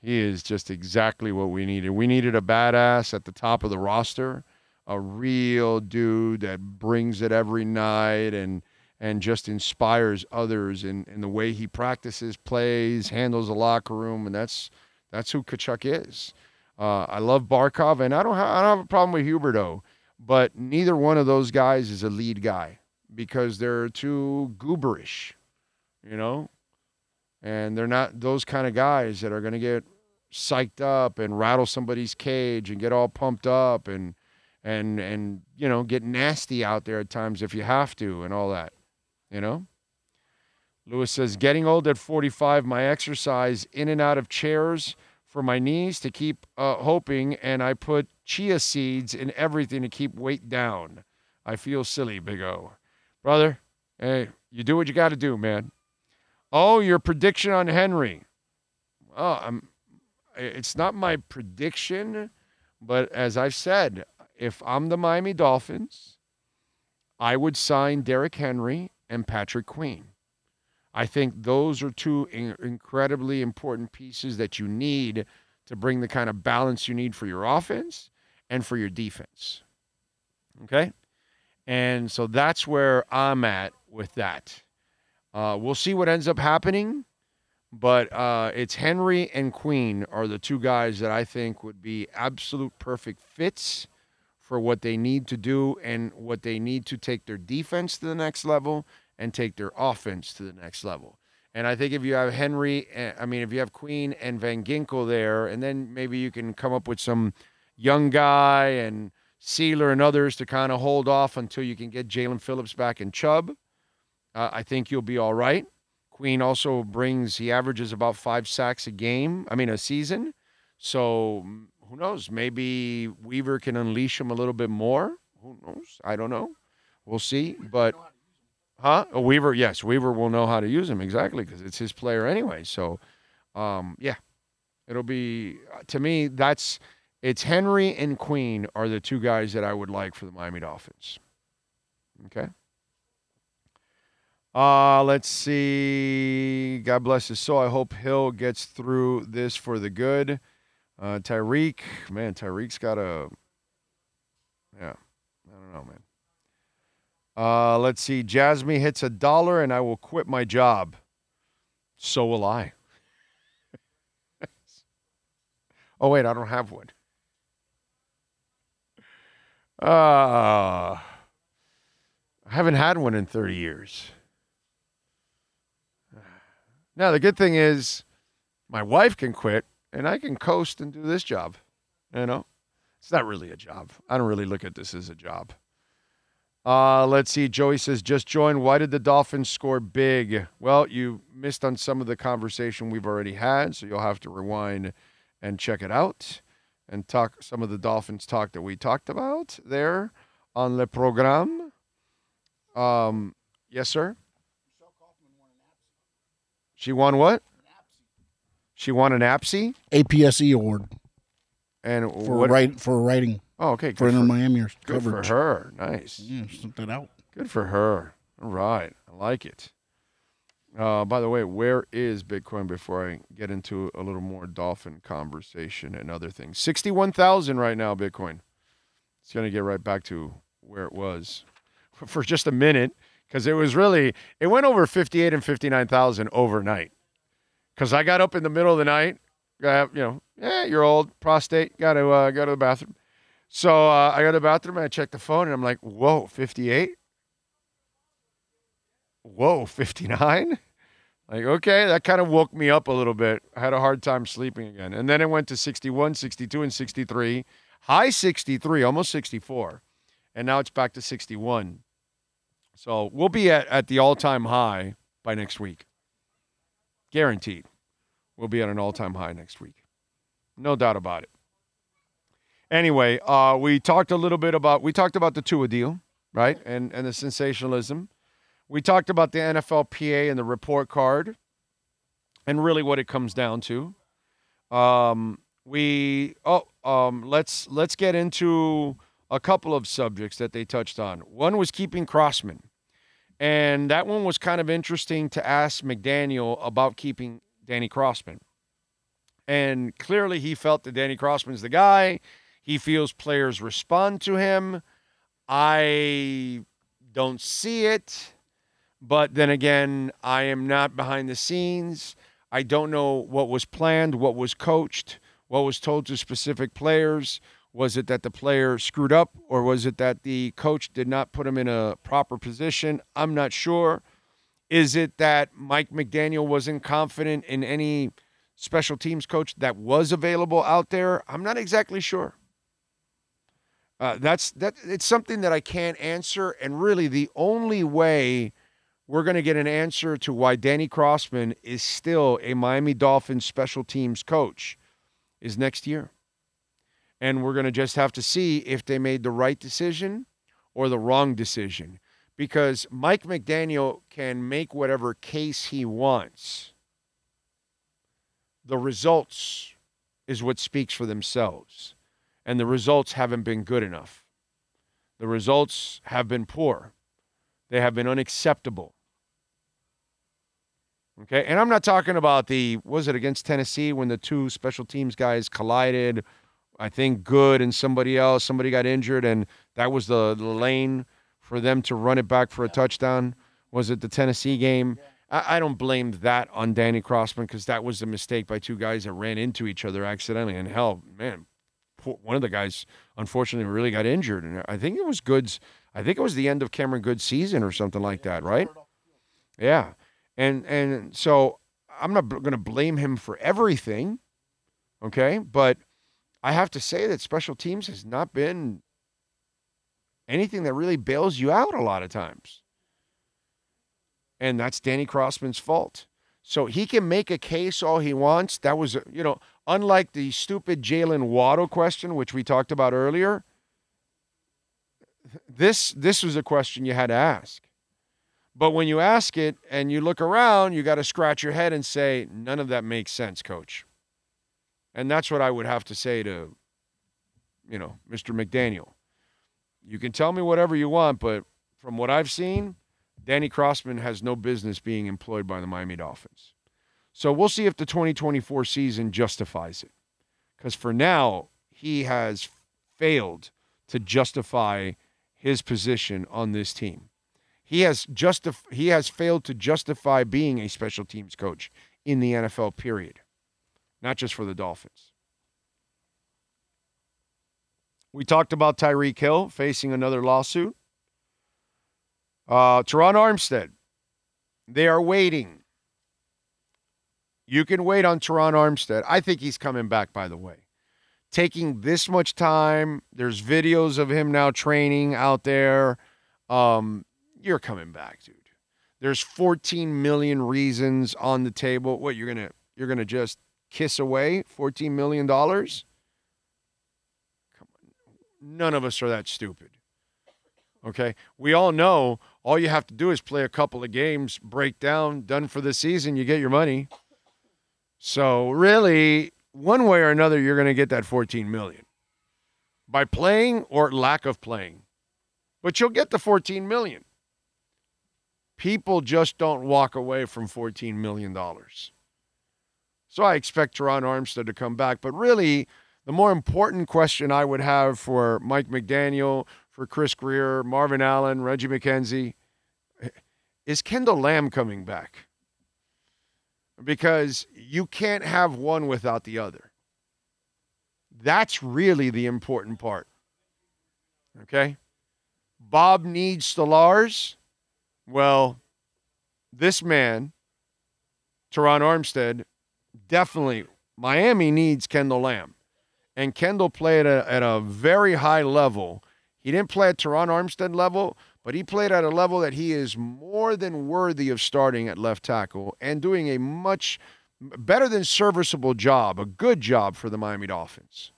[SPEAKER 2] He is just exactly what we needed. We needed a badass at the top of the roster, a real dude that brings it every night and and just inspires others in, in the way he practices, plays, handles the locker room, and that's that's who Tkachuk is. Uh, I love Barkov, and I don't ha- I don't have a problem with Huberdeau, but neither one of those guys is a lead guy because they're too gooberish, you know? And they're not those kind of guys that are going to get psyched up and rattle somebody's cage and get all pumped up and and and you know get nasty out there at times if you have to and all that you know? Lewis says getting old at 45 my exercise in and out of chairs for my knees to keep uh, hoping and i put chia seeds in everything to keep weight down i feel silly big o brother hey you do what you got to do man Oh, your prediction on Henry. Oh, I'm. It's not my prediction, but as I've said, if I'm the Miami Dolphins, I would sign Derrick Henry and Patrick Queen. I think those are two in- incredibly important pieces that you need to bring the kind of balance you need for your offense and for your defense. Okay? And so that's where I'm at with that. Uh, we'll see what ends up happening, but uh, it's Henry and Queen are the two guys that I think would be absolute perfect fits for what they need to do and what they need to take their defense to the next level and take their offense to the next level. And I think if you have Henry, eh, I mean, if you have Queen and Van Ginkel there, and then maybe you can come up with some young guy and Sealer and others to kind of hold off until you can get Jaelan Phillips back and Chubb. Uh, I think you'll be all right. Queen also brings, he averages about five sacks a game, I mean, a season. So who knows? Maybe Weaver can unleash him a little bit more. Who knows? I don't know. We'll see. But, huh? Oh, Weaver, yes, Weaver will know how to use him exactly because it's his player anyway. So, um, yeah, it'll be, to me, that's, it's Henry and Queen are the two guys that I would like for the Miami Dolphins. Okay. Uh, let's see. God bless his soul. I hope Hill gets through this for the good. Uh, Tyreek, man, Tyreek's got a. Yeah, I don't know, man. Uh, let's see. Jasmy hits a dollar, and I will quit my job. So will I. oh wait, I don't have one. Uh, I haven't had one in 30 years. Now, the good thing is my wife can quit and I can coast and do this job. You know, it's not really a job. I don't really look at this as a job. Uh, let's see. Joey says, just join. Why did the Dolphins score big? Well, you missed on some of the conversation we've already had, so you'll have to rewind and check it out and talk some of the Dolphins talk that we talked about there on the program. Um, yes, sir. Michelle Kaufman won an APSE. She won what? She won an APSI
[SPEAKER 4] APSE award
[SPEAKER 2] and
[SPEAKER 4] for
[SPEAKER 2] what?
[SPEAKER 4] write for writing
[SPEAKER 2] Oh, okay.
[SPEAKER 4] for
[SPEAKER 2] Good,
[SPEAKER 4] Inter
[SPEAKER 2] for,
[SPEAKER 4] Miami
[SPEAKER 2] good for her. Nice.
[SPEAKER 4] Yeah, sent that out.
[SPEAKER 2] Good for her. All right. I like it. Uh, by the way, where is Bitcoin before I get into a little more dolphin conversation and other things? 61,000 right now, Bitcoin. It's going to get right back to where it was for just a minute because it was really, it went over 58 and 59,000 overnight. Because I got up in the middle of the night, you know, yeah, you're old, prostate, got to uh, go to the bathroom. So uh, I go to the bathroom and I check the phone and I'm like, whoa, 58? Whoa, 59? Like, okay, that kind of woke me up a little bit. I had a hard time sleeping again. And then it went to 61, 62, and 63. High 63, almost 64. And now it's back to 61. So we'll be at, at the all time high by next week. Guaranteed. We'll be at an all time high next week. No doubt about it. Anyway, uh, we talked a little bit about we talked about the Tua deal, right? And and the sensationalism. We talked about the NFLPA and the report card, and really what it comes down to. Um, we oh um, let's let's get into a couple of subjects that they touched on. One was keeping Crossman, and that one was kind of interesting to ask McDaniel about keeping Danny Crossman. And clearly, he felt that Danny Crossman's the guy. He feels players respond to him. I don't see it. But then again, I am not behind the scenes. I don't know what was planned, what was coached, what was told to specific players. Was it that the player screwed up, or was it that the coach did not put him in a proper position? I'm not sure. Is it that Mike McDaniel wasn't confident in any special teams coach that was available out there? I'm not exactly sure. Uh, that's that. It's something that I can't answer, and really, the only way we're going to get an answer to why Danny Crossman is still a Miami Dolphins special teams coach is next year. And we're going to just have to see if they made the right decision or the wrong decision. Because Mike McDaniel can make whatever case he wants. The results is what speaks for themselves. And the results haven't been good enough. The results have been poor. They have been unacceptable. Okay, and I'm not talking about the was it against Tennessee when the two special teams guys collided. I think Goode and somebody else, somebody got injured, and that was the, the lane for them to run it back for a touchdown. Was it the Tennessee game? I, I don't blame that on Danny Crossman because that was a mistake by two guys that ran into each other accidentally. And hell, man, one of the guys unfortunately really got injured, and I think it was Goode's. I think it was the end of Cameron Goode's season or something like that, right? Yeah, and and so I'm not going to blame him for everything, okay? But I have to say that special teams has not been anything that really bails you out a lot of times. And that's Danny Crossman's fault. So he can make a case all he wants. That was, you know, unlike the stupid Jaylen Waddle question, which we talked about earlier. This this was a question you had to ask. But when you ask it and you look around, you got to scratch your head and say, none of that makes sense, coach. And that's what I would have to say to, you know, Mr. McDaniel. You can tell me whatever you want, but from what I've seen, Danny Crossman has no business being employed by the Miami Dolphins. So we'll see if the 2024 season justifies it. Because for now, he has failed to justify his position on this team. He has justif- he has failed to justify being a special teams coach in the NFL period. Not just for the Dolphins. We talked about Tyreek Hill facing another lawsuit. Uh, Terron Armstead, they are waiting. You can wait on Terron Armstead. I think he's coming back, by the way. Taking this much time, there's videos of him now training out there. Um, you're coming back, dude. There's 14 million reasons on the table. What you're gonna you're gonna just kiss away 14 million dollars? Come on, none of us are that stupid. Okay, we all know all you have to do is play a couple of games, break down, done for the season, you get your money. So really, one way or another, you're going to get that 14 million by playing or lack of playing, but you'll get the 14 million. People just don't walk away from 14 million dollars. So I expect Terron Armstead to come back, but really, the more important question I would have for Mike McDaniel, for Chris Grier, Marvin Allen, Reggie McKenzie, is Kendall Lamm coming back? Because you can't have one without the other. That's really the important part. Okay? Bob needs Stolarz. Well, this man, Terron Armstead, definitely Miami needs Kendall Lamm. And Kendall played at a, at a very high level. He didn't play at Terron Armstead level, but he played at a level that he is more than worthy of starting at left tackle and doing a much better than serviceable job, a good job for the Miami Dolphins.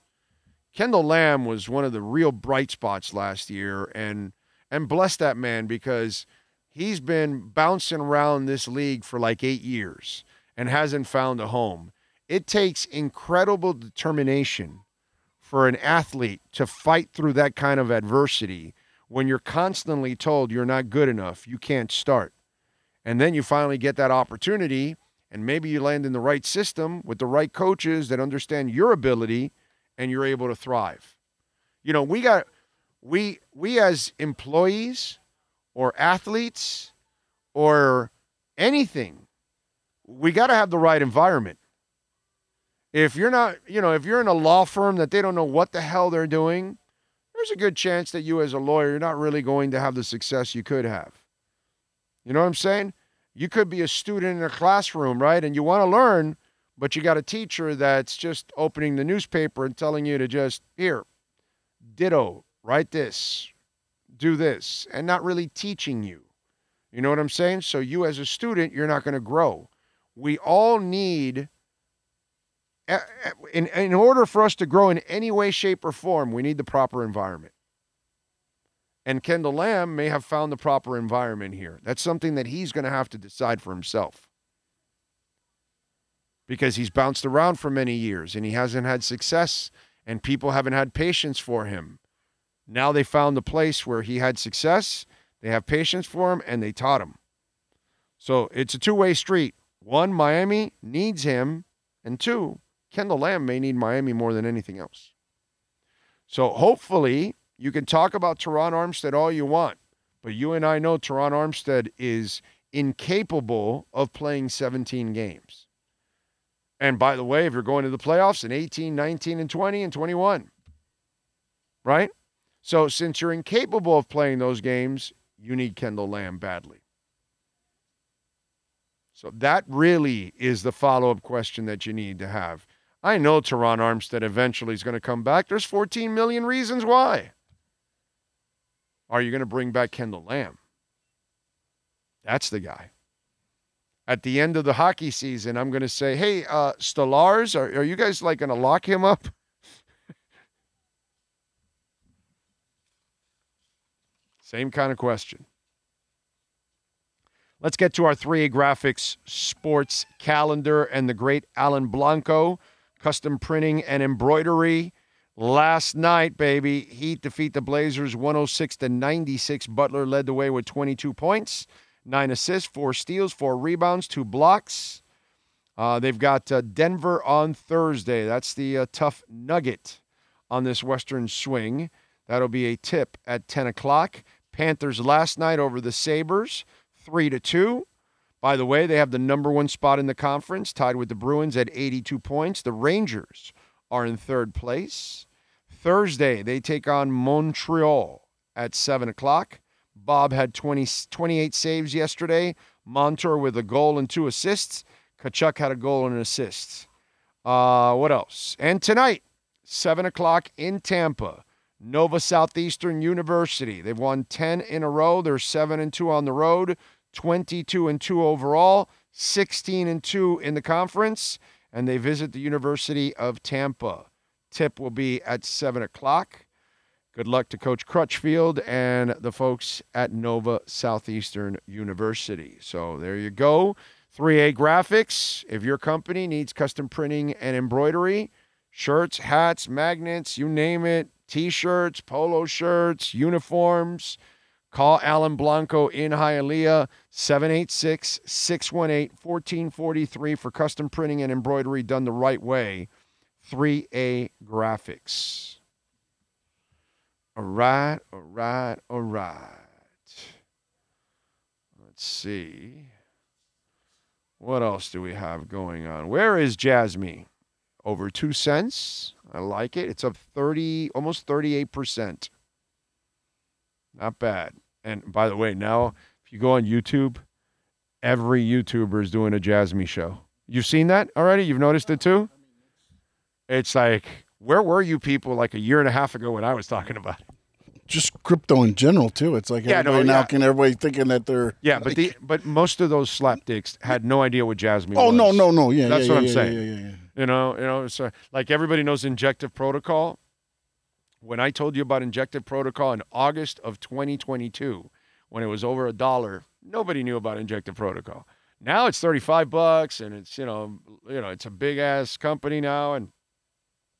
[SPEAKER 2] Kendall Lamm was one of the real bright spots last year and and bless that man because he's been bouncing around this league for like 8 years and hasn't found a home. It takes incredible determination for an athlete to fight through that kind of adversity when you're constantly told you're not good enough, you can't start. And then you finally get that opportunity, and maybe you land in the right system with the right coaches that understand your ability, and you're able to thrive. You know, we got we we as employees or athletes or anything, we got to have the right environment. If you're not, you know, if you're in a law firm that they don't know what the hell they're doing, there's a good chance that you as a lawyer you're not really going to have the success you could have. You know what I'm saying? You could be a student in a classroom, right? And you want to learn, but you got a teacher that's just opening the newspaper and telling you to just here, ditto, write this, do this, and not really teaching you. You know what I'm saying? So you as a student, you're not going to grow. We all need in, in order for us to grow in any way, shape, or form, we need the proper environment. And Kendall Lamm may have found the proper environment here. That's something that he's going to have to decide for himself. Because he's bounced around for many years and he hasn't had success, and people haven't had patience for him. Now they found the place where he had success, they have patience for him, and they taught him. So it's a two way street. One, Miami needs him, and two, Kendall Lamm may need Miami more than anything else. So hopefully you can talk about Terron Armstead all you want, but you and I know Terron Armstead is incapable of playing 17 games. And by the way, if you're going to the playoffs in 18, 19, and 20 and 21, right? So since you're incapable of playing those games, you need Kendall Lamm badly. So that really is the follow up question that you need to have. I know Terron Armstead eventually is going to come back. There's 14 million reasons why. Are you going to bring back Kendall Lamm? That's the guy. At the end of the hockey season, I'm going to say, hey, uh, Stolarz, are, are you guys like going to lock him up? Same kind of question. Let's get to our 3A Graphics sports calendar and the great Alan Blanco, custom printing and embroidery. Last night, baby, Heat defeat the Blazers 106 to 96. Butler led the way with 22 points, nine assists, four steals, four rebounds, two blocks. Uh, they've got uh, Denver on Thursday. That's the uh, tough nugget on this Western swing. That'll be a tip at 10 o'clock. Panthers last night over the Sabres three to two. By the way, they have the number one spot in the conference, tied with the Bruins at 82 points. The Rangers are in third place. Thursday, they take on Montreal at 7 o'clock. Bob had 20, 28 saves yesterday. Montour with a goal and two assists. Tkachuk had a goal and an assist. Uh, what else? And tonight, 7 o'clock in Tampa, Nova Southeastern University. They've won 10 in a row. They're 7 and 2 on the road, 22 and 2 overall, 16 and 2 in the conference, and they visit the University of Tampa. Tip will be at 7 o'clock. Good luck to Coach Crutchfield and the folks at Nova Southeastern University. So there you go. 3A Graphics. If your company needs custom printing and embroidery, shirts, hats, magnets, you name it, t shirts, polo shirts, uniforms. Call Alan Blanco in Hialeah, 786 618 1443 for custom printing and embroidery done the right way. 3A Graphics. All right, all right, all right. Let's see. What else do we have going on? Where is Jasmy? Over two cents. I like it. It's up 30, almost 38%. Not bad. And by the way, now if you go on YouTube, every YouTuber is doing a Jasmy show. You've seen that already? You've noticed it too? It's like, where were you people like a year and a half ago when I was talking about it?
[SPEAKER 4] Just crypto in general too. It's like
[SPEAKER 2] Yeah, no,
[SPEAKER 4] now
[SPEAKER 2] yeah.
[SPEAKER 4] can everybody thinking that they're
[SPEAKER 2] Yeah, but the but most of those slapdicks had no idea what Jasmy
[SPEAKER 4] oh,
[SPEAKER 2] was. oh was.
[SPEAKER 4] no no no yeah
[SPEAKER 2] That's
[SPEAKER 4] yeah,
[SPEAKER 2] what I'm saying.
[SPEAKER 4] yeah, yeah, yeah, yeah.
[SPEAKER 2] You know, you know, so like everybody knows injective protocol. When I told you about injective protocol in August of 2022, when it was over a dollar, nobody knew about injective protocol. Now it's 35 bucks and it's, you know, you know, it's a big ass company now and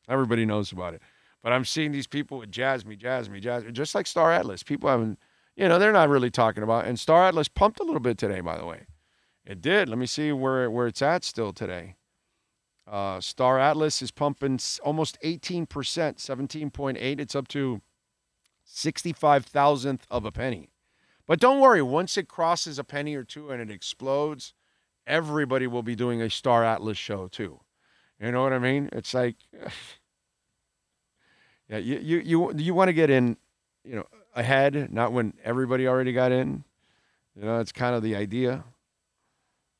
[SPEAKER 2] everybody knows about it. But I'm seeing these people with jazz Jasmy, Jasmy, Jasmy, just like Star Atlas. People haven't, you know, they're not really talking about. And Star Atlas pumped a little bit today, by the way. It did. Let me see where where it's at still today. Uh, Star Atlas is pumping almost 18%, 17.8. It's up to 65 thousandth of a penny. But don't worry, once it crosses a penny or two and it explodes, everybody will be doing a Star Atlas show too. You know what I mean? It's like, yeah, you you you, you want to get in, you know, ahead, not when everybody already got in. You know, it's kind of the idea.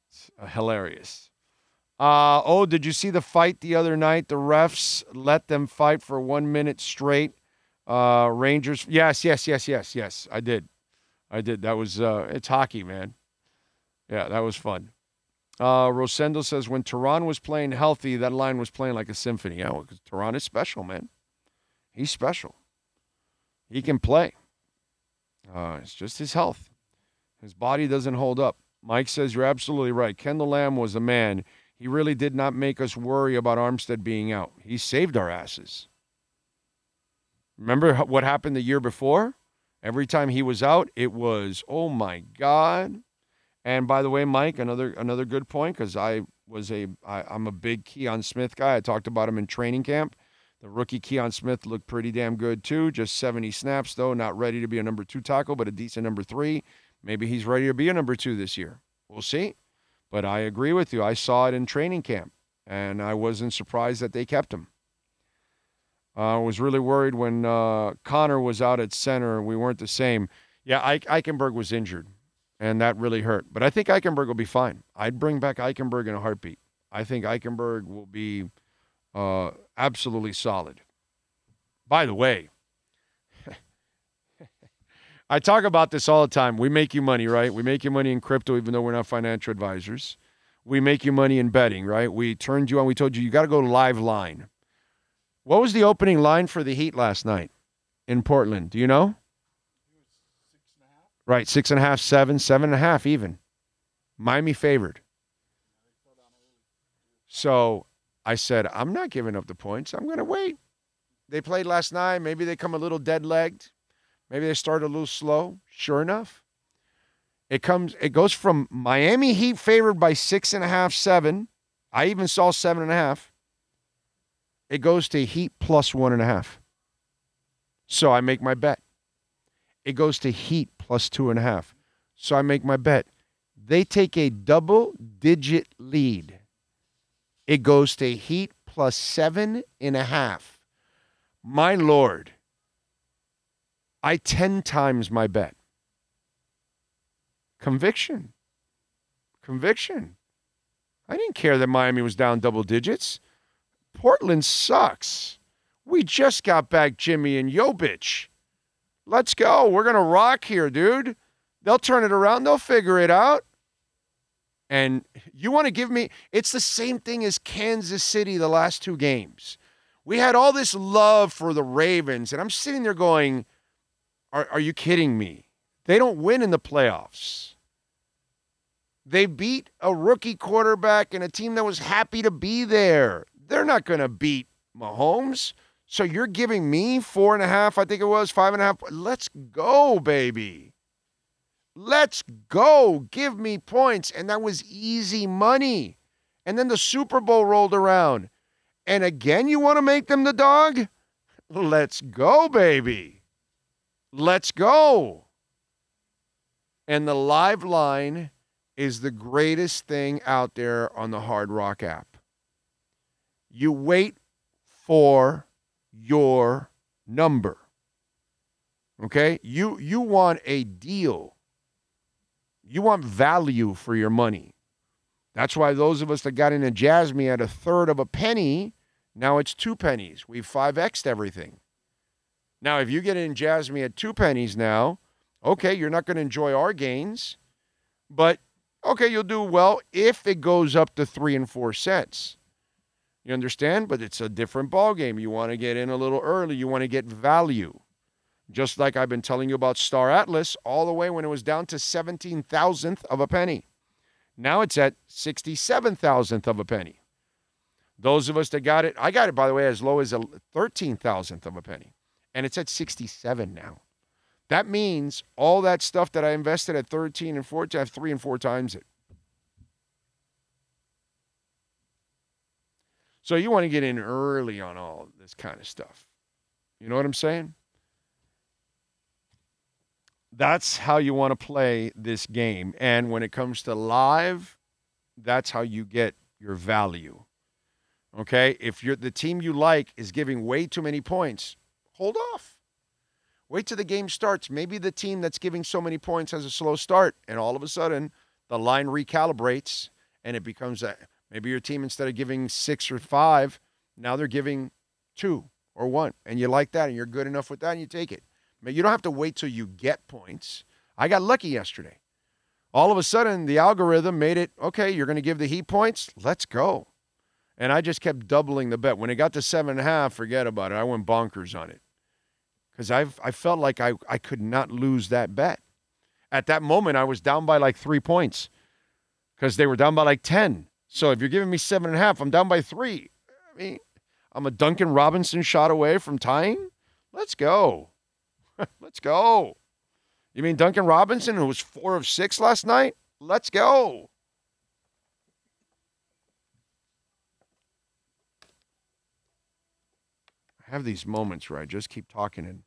[SPEAKER 2] It's uh, hilarious. Uh, oh, did you see the fight the other night? The refs let them fight for one minute straight. Uh, Rangers. Yes, yes, yes, yes, yes. I did. I did. That was. Uh, it's hockey, man. Yeah, that was fun. Uh, Rosendo says when Terron was playing healthy, that line was playing like a symphony. Yeah, because Terron is special, man. He's special. He can play. Uh, it's just his health. His body doesn't hold up. Mike says you're absolutely right. Kendall Lamm was a man. He really did not make us worry about Armstead being out. He saved our asses. Remember what happened the year before? Every time he was out, it was, oh my God. And by the way, Mike, another another good point because I was a I, I'm a big Kion Smith guy. I talked about him in training camp. The rookie Kion Smith looked pretty damn good too. Just 70 snaps though, not ready to be a number two tackle, but a decent number three. Maybe he's ready to be a number two this year. We'll see. But I agree with you. I saw it in training camp, and I wasn't surprised that they kept him. I was really worried when uh, Connor was out at center. We weren't the same. Yeah, Eich- Eichenberg was injured, and that really hurt. But I think Eichenberg will be fine. I'd bring back Eichenberg in a heartbeat. I think Eichenberg will be uh, absolutely solid. By the way, I talk about this all the time. We make you money, right? We make you money in crypto, even though we're not financial advisors. We make you money in betting, right? We turned you on. We told you you got to go live line. What was the opening line for the Heat last night in Portland? Do you know? Right, six and a half, seven, seven and a half, even. Miami favored. So I said, I'm not giving up the points. I'm going to wait. They played last night. Maybe they come a little dead legged. Maybe they start a little slow. Sure enough, it comes. It goes from Miami Heat favored by six and a half, seven. I even saw seven and a half. It goes to Heat plus one and a half. So I make my bet. It goes to Heat plus two and a half. So I make my bet. They take a double digit lead. It goes to Heat plus seven and a half. My Lord, I 10 times my bet. Conviction. Conviction. I didn't care that Miami was down double digits. Portland sucks. We just got back Jimmy and Jovic. Let's go. We're going to rock here, dude. They'll turn it around. They'll figure it out. And you want to give me, it's the same thing as Kansas City the last two games. We had all this love for the Ravens, and I'm sitting there going, are, are you kidding me? They don't win in the playoffs. They beat a rookie quarterback and a team that was happy to be there. They're not going to beat Mahomes. So you're giving me four and a half, I think it was, five and a half. Let's go, baby. Let's go. Give me points. And that was easy money. And then the Super Bowl rolled around. And again, you want to make them the dog? Let's go, baby. Let's go. And the live line is the greatest thing out there on the Hard Rock app. You wait for your number. Okay? You you want a deal. You want value for your money. That's why those of us that got into Jasmy at a third of a penny, now it's two pennies. We've 5x'd everything. Now, if you get in Jasmy at two pennies now, okay, you're not going to enjoy our gains, but okay, you'll do well if it goes up to three and four cents. You understand? But it's a different ball game. You want to get in a little early. You want to get value. Just like I've been telling you about Star Atlas all the way when it was down to 17 thousandth of a penny. Now it's at 67 thousandth of a penny. Those of us that got it, I got it by the way as low as a 13 thousandth of a penny, and it's at 67 now. That means all that stuff that I invested at 13 and 14, I have three and four times it. So you want to get in early on all this kind of stuff. You know what I'm saying? That's how you want to play this game. And when it comes to live, that's how you get your value. Okay? If you're the team you like is giving way too many points, hold off. Wait till the game starts. Maybe the team that's giving so many points has a slow start, and all of a sudden the line recalibrates and it becomes a maybe your team instead of giving six or five, now they're giving two or one. And you like that and you're good enough with that and you take it. But you don't have to wait till you get points. I got lucky yesterday. All of a sudden, the algorithm made it okay, you're going to give the Heat points? Let's go. And I just kept doubling the bet. When it got to seven and a half, forget about it. I went bonkers on it because I've I felt like I, I could not lose that bet. At that moment, I was down by like three points because they were down by like 10. So if you're giving me seven and a half, I'm down by three. I mean, I'm a Duncan Robinson shot away from tying. Let's go. Let's go. You mean Duncan Robinson, who was four of six last night? Let's go. Have these moments where I just keep talking and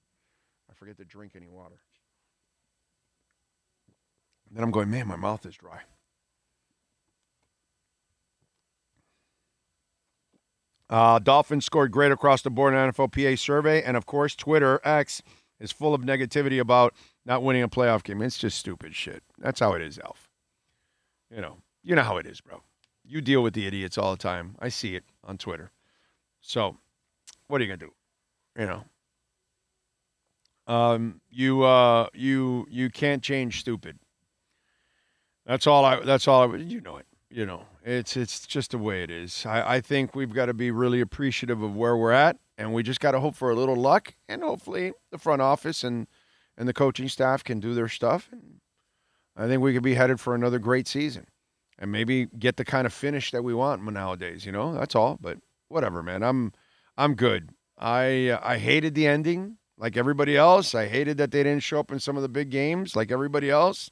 [SPEAKER 2] I forget to drink any water. then I'm going, man, my mouth is dry. Uh, Dolphins scored great across the board in NFLPA survey, and of course, Twitter X is full of negativity about not winning a playoff game. It's just stupid shit. That's how it is, Elf. You know, you know how it is, bro. You deal with the idiots all the time. I see it on Twitter. So, what are you gonna do? You know, um, you uh, you you can't change stupid. That's all I. That's all I. You know it. You know it's it's just the way it is. I, I think we've got to be really appreciative of where we're at, and we just got to hope for a little luck, and hopefully the front office and and the coaching staff can do their stuff. And I think we could be headed for another great season, and maybe get the kind of finish that we want nowadays. You know, that's all. But whatever, man. I'm I'm good. I I hated the ending like everybody else. I hated that they didn't show up in some of the big games like everybody else.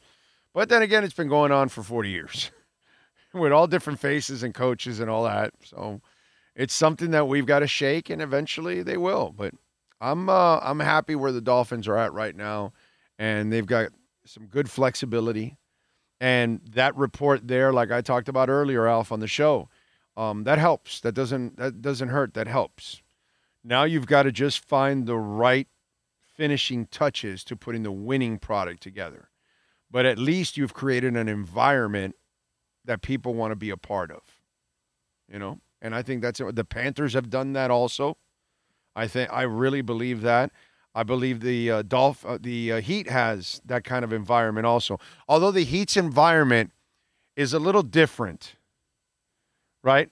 [SPEAKER 2] But then again, it's been going on for 40 years with all different faces and coaches and all that. So it's something that we've got to shake, and eventually they will. But I'm uh, I'm happy where the Dolphins are at right now, and they've got some good flexibility. And that report there, like I talked about earlier, Alf, on the show, um, that helps. That doesn't that doesn't hurt. That helps. Now you've got to just find the right finishing touches to putting the winning product together. But at least you've created an environment that people want to be a part of. You know, and I think that's. The Panthers have done that also. I think I really believe that. I believe the uh, Dolph, uh, the uh, Heat has that kind of environment also. Although the Heat's environment is a little different, right?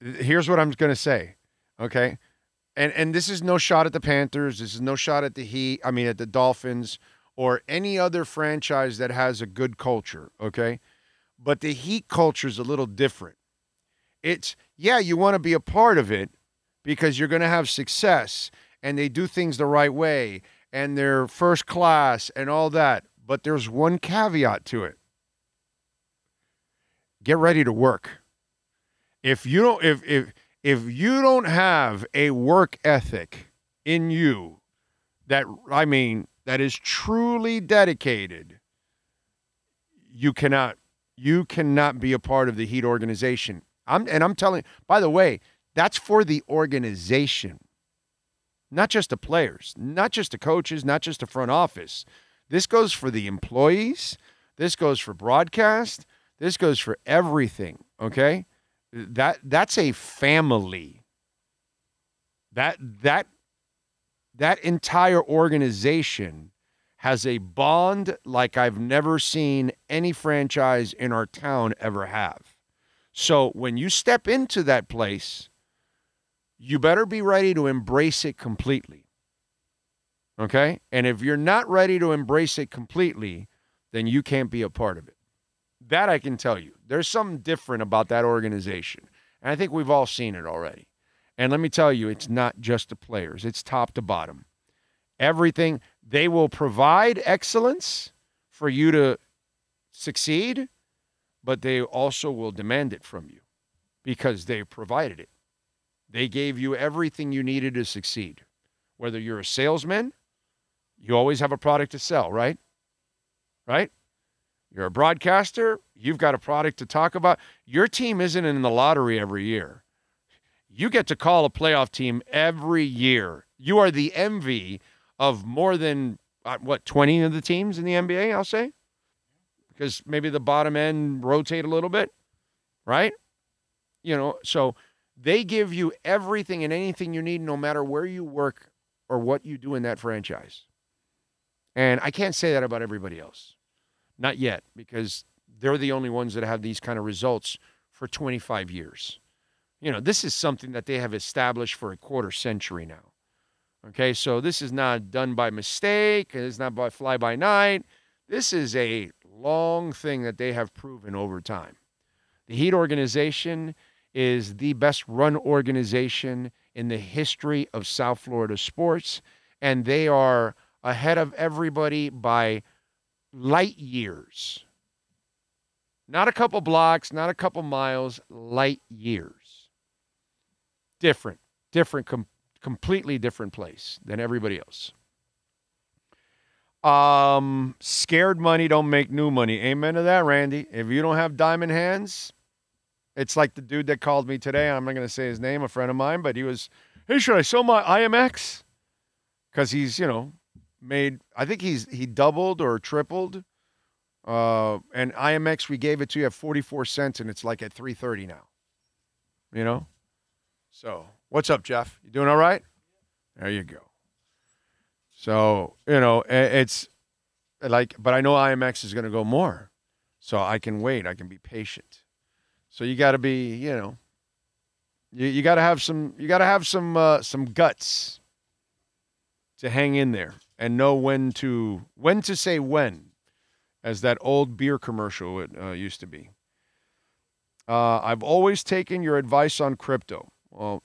[SPEAKER 2] Here's what I'm going to say, okay? And and this is no shot at the Panthers. This is no shot at the Heat. I mean, at the Dolphins or any other franchise that has a good culture, okay? But the Heat culture is a little different. It's yeah, you want to be a part of it because you're going to have success and they do things the right way and they're first class and all that. But there's one caveat to it. Get ready to work. If you don't if if if you don't have a work ethic in you that I mean that is truly dedicated, you cannot you cannot be a part of the Heat organization. I'm and I'm telling by the way, that's for the organization. Not just the players, not just the coaches, not just the front office. This goes for the employees, this goes for broadcast, this goes for everything, okay? That that's a family. That that that entire organization has a bond like I've never seen any franchise in our town ever have. So when you step into that place, you better be ready to embrace it completely. Okay? And if you're not ready to embrace it completely, then you can't be a part of it. That I can tell you. There's something different about that organization. And I think we've all seen it already. And let me tell you, it's not just the players, it's top to bottom. Everything, they will provide excellence for you to succeed, but they also will demand it from you because they provided it. They gave you everything you needed to succeed. Whether you're a salesman, you always have a product to sell, right? Right? You're a broadcaster, you've got a product to talk about. Your team isn't in the lottery every year. You get to call a playoff team every year. You are the envy of more than, uh, what, 20 of the teams in the NBA, I'll say? Because maybe the bottom end rotate a little bit, right? You know, so they give you everything and anything you need, no matter where you work or what you do in that franchise. And I can't say that about everybody else. Not yet, because they're the only ones that have these kind of results for 25 years. You know, this is something that they have established for a quarter century now. Okay, so this is not done by mistake, it's not by fly by night. This is a long thing that they have proven over time. The Heat organization is the best run organization in the history of South Florida sports, and they are ahead of everybody by light years Not a couple blocks, not a couple miles, light years. Different, different, com- completely different place than everybody else. Um, scared money don't make new money. Amen to that, Randy. If you don't have diamond hands, it's like the dude that called me today. I'm not going to say his name, a friend of mine, but he was, hey, should I sell my IMX? Because he's, you know, made. I think he's he doubled or tripled. Uh, and IMX, we gave it to you at 44 cents, and it's like at 3.30 now. You know. So, what's up, Jeff? You doing all right? There you go. So, you know, it's like, but I know IMX is going to go more. So I can wait. I can be patient. So you got to be, you know, you, you got to have some, you got to have some, uh, some guts to hang in there and know when to, when to say when, as that old beer commercial it, uh, used to be. Uh, I've always taken your advice on crypto. Well,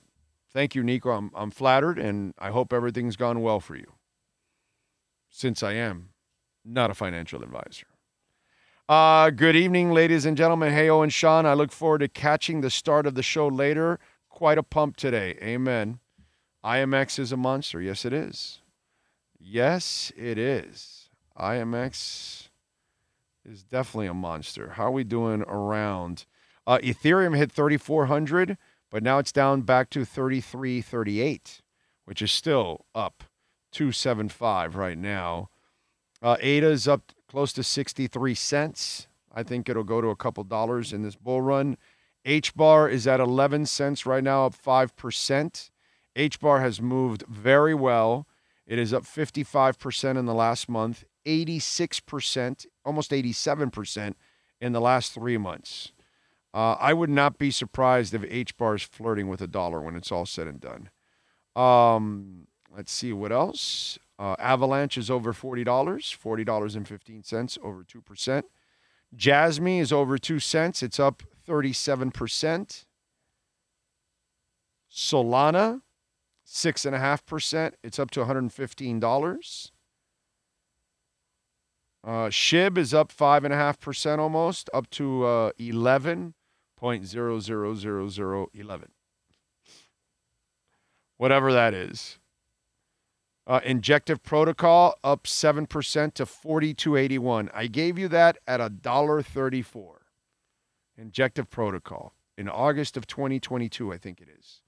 [SPEAKER 2] thank you, Nico. I'm, I'm flattered, and I hope everything's gone well for you since I am not a financial advisor. Uh, good evening, ladies and gentlemen. Hey, Owen Sean. I look forward to catching the start of the show later. Quite a pump today. Amen. IMX is a monster. Yes, it is. Yes, it is. IMX is definitely a monster. How are we doing around? Uh, Ethereum hit 3,400, but now it's down back to 3,338, which is still up 275 right now. Uh, ADA is up close to 63 cents. I think it'll go to a couple dollars in this bull run. H bar is at 11 cents right now, up 5%. H bar has moved very well. It is up 55% in the last month, 86%, almost 87% in the last three months. Uh, I would not be surprised if H bar is flirting with a dollar when it's all said and done. Um, let's see what else. Uh, Avalanche is over forty dollars, forty dollars and fifteen cents, over two percent. Jasmy is over two cents. It's up thirty-seven percent. Solana, six and a half percent. It's up to one hundred and fifteen dollars. Uh, Shib is up five and a half percent almost, up to uh, eleven point zero zero zero zero eleven. Whatever that is. Uh, injective protocol up 7% to 4281. I gave you that at a dollar 34. Injective protocol in August of 2022, I think it is.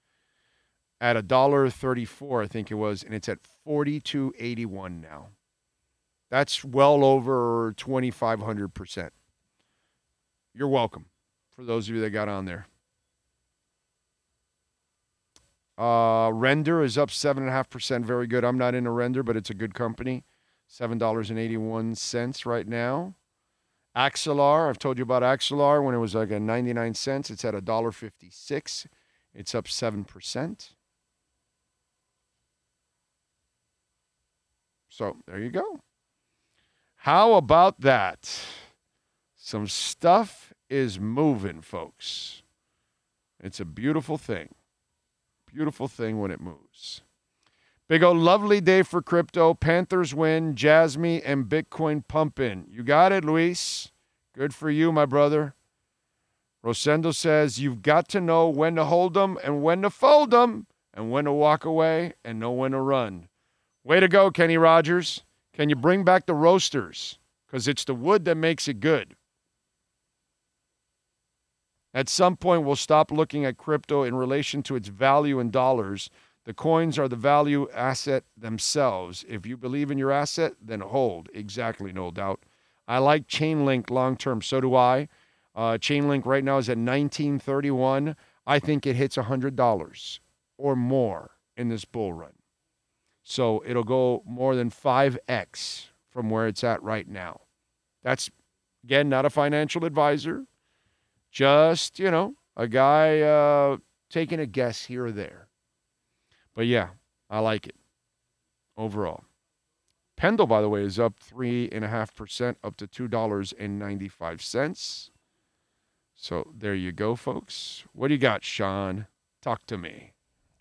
[SPEAKER 2] At a dollar 34, I think it was, and it's at 4281 now. That's well over 2500%. You're welcome for those of you that got on there. Uh, render is up seven and a half percent. Very good. I'm not in a render, but it's a good company. Seven dollars and eighty-one cents right now. Axelar, I've told you about Axelar when it was like a 99 cents. It's at a dollar fifty-six. It's up seven percent. So there you go. How about that? Some stuff is moving, folks. It's a beautiful thing beautiful thing when it moves. Big old lovely day for crypto. Panthers win, Jasmy and Bitcoin pumping. You got it, Luis. Good for you, my brother. Rosendo says you've got to know when to hold them and when to fold them and when to walk away and know when to run. Way to go, Kenny Rogers. Can you bring back the roasters? Because it's the wood that makes it good. At some point, we'll stop looking at crypto in relation to its value in dollars. The coins are the value asset themselves. If you believe in your asset, then hold. Exactly, no doubt. I like Chainlink long term. So do I. Uh, Chainlink right now is at 1931. I think it hits $100 or more in this bull run. So it'll go more than 5x from where it's at right now. That's, again, not a financial advisor. Just you know a guy uh, taking a guess here or there. But yeah i like it overall. Pendle by the way is up three and a half percent up to two dollars and 95 cents. So there you go folks. What do you got sean? Talk to me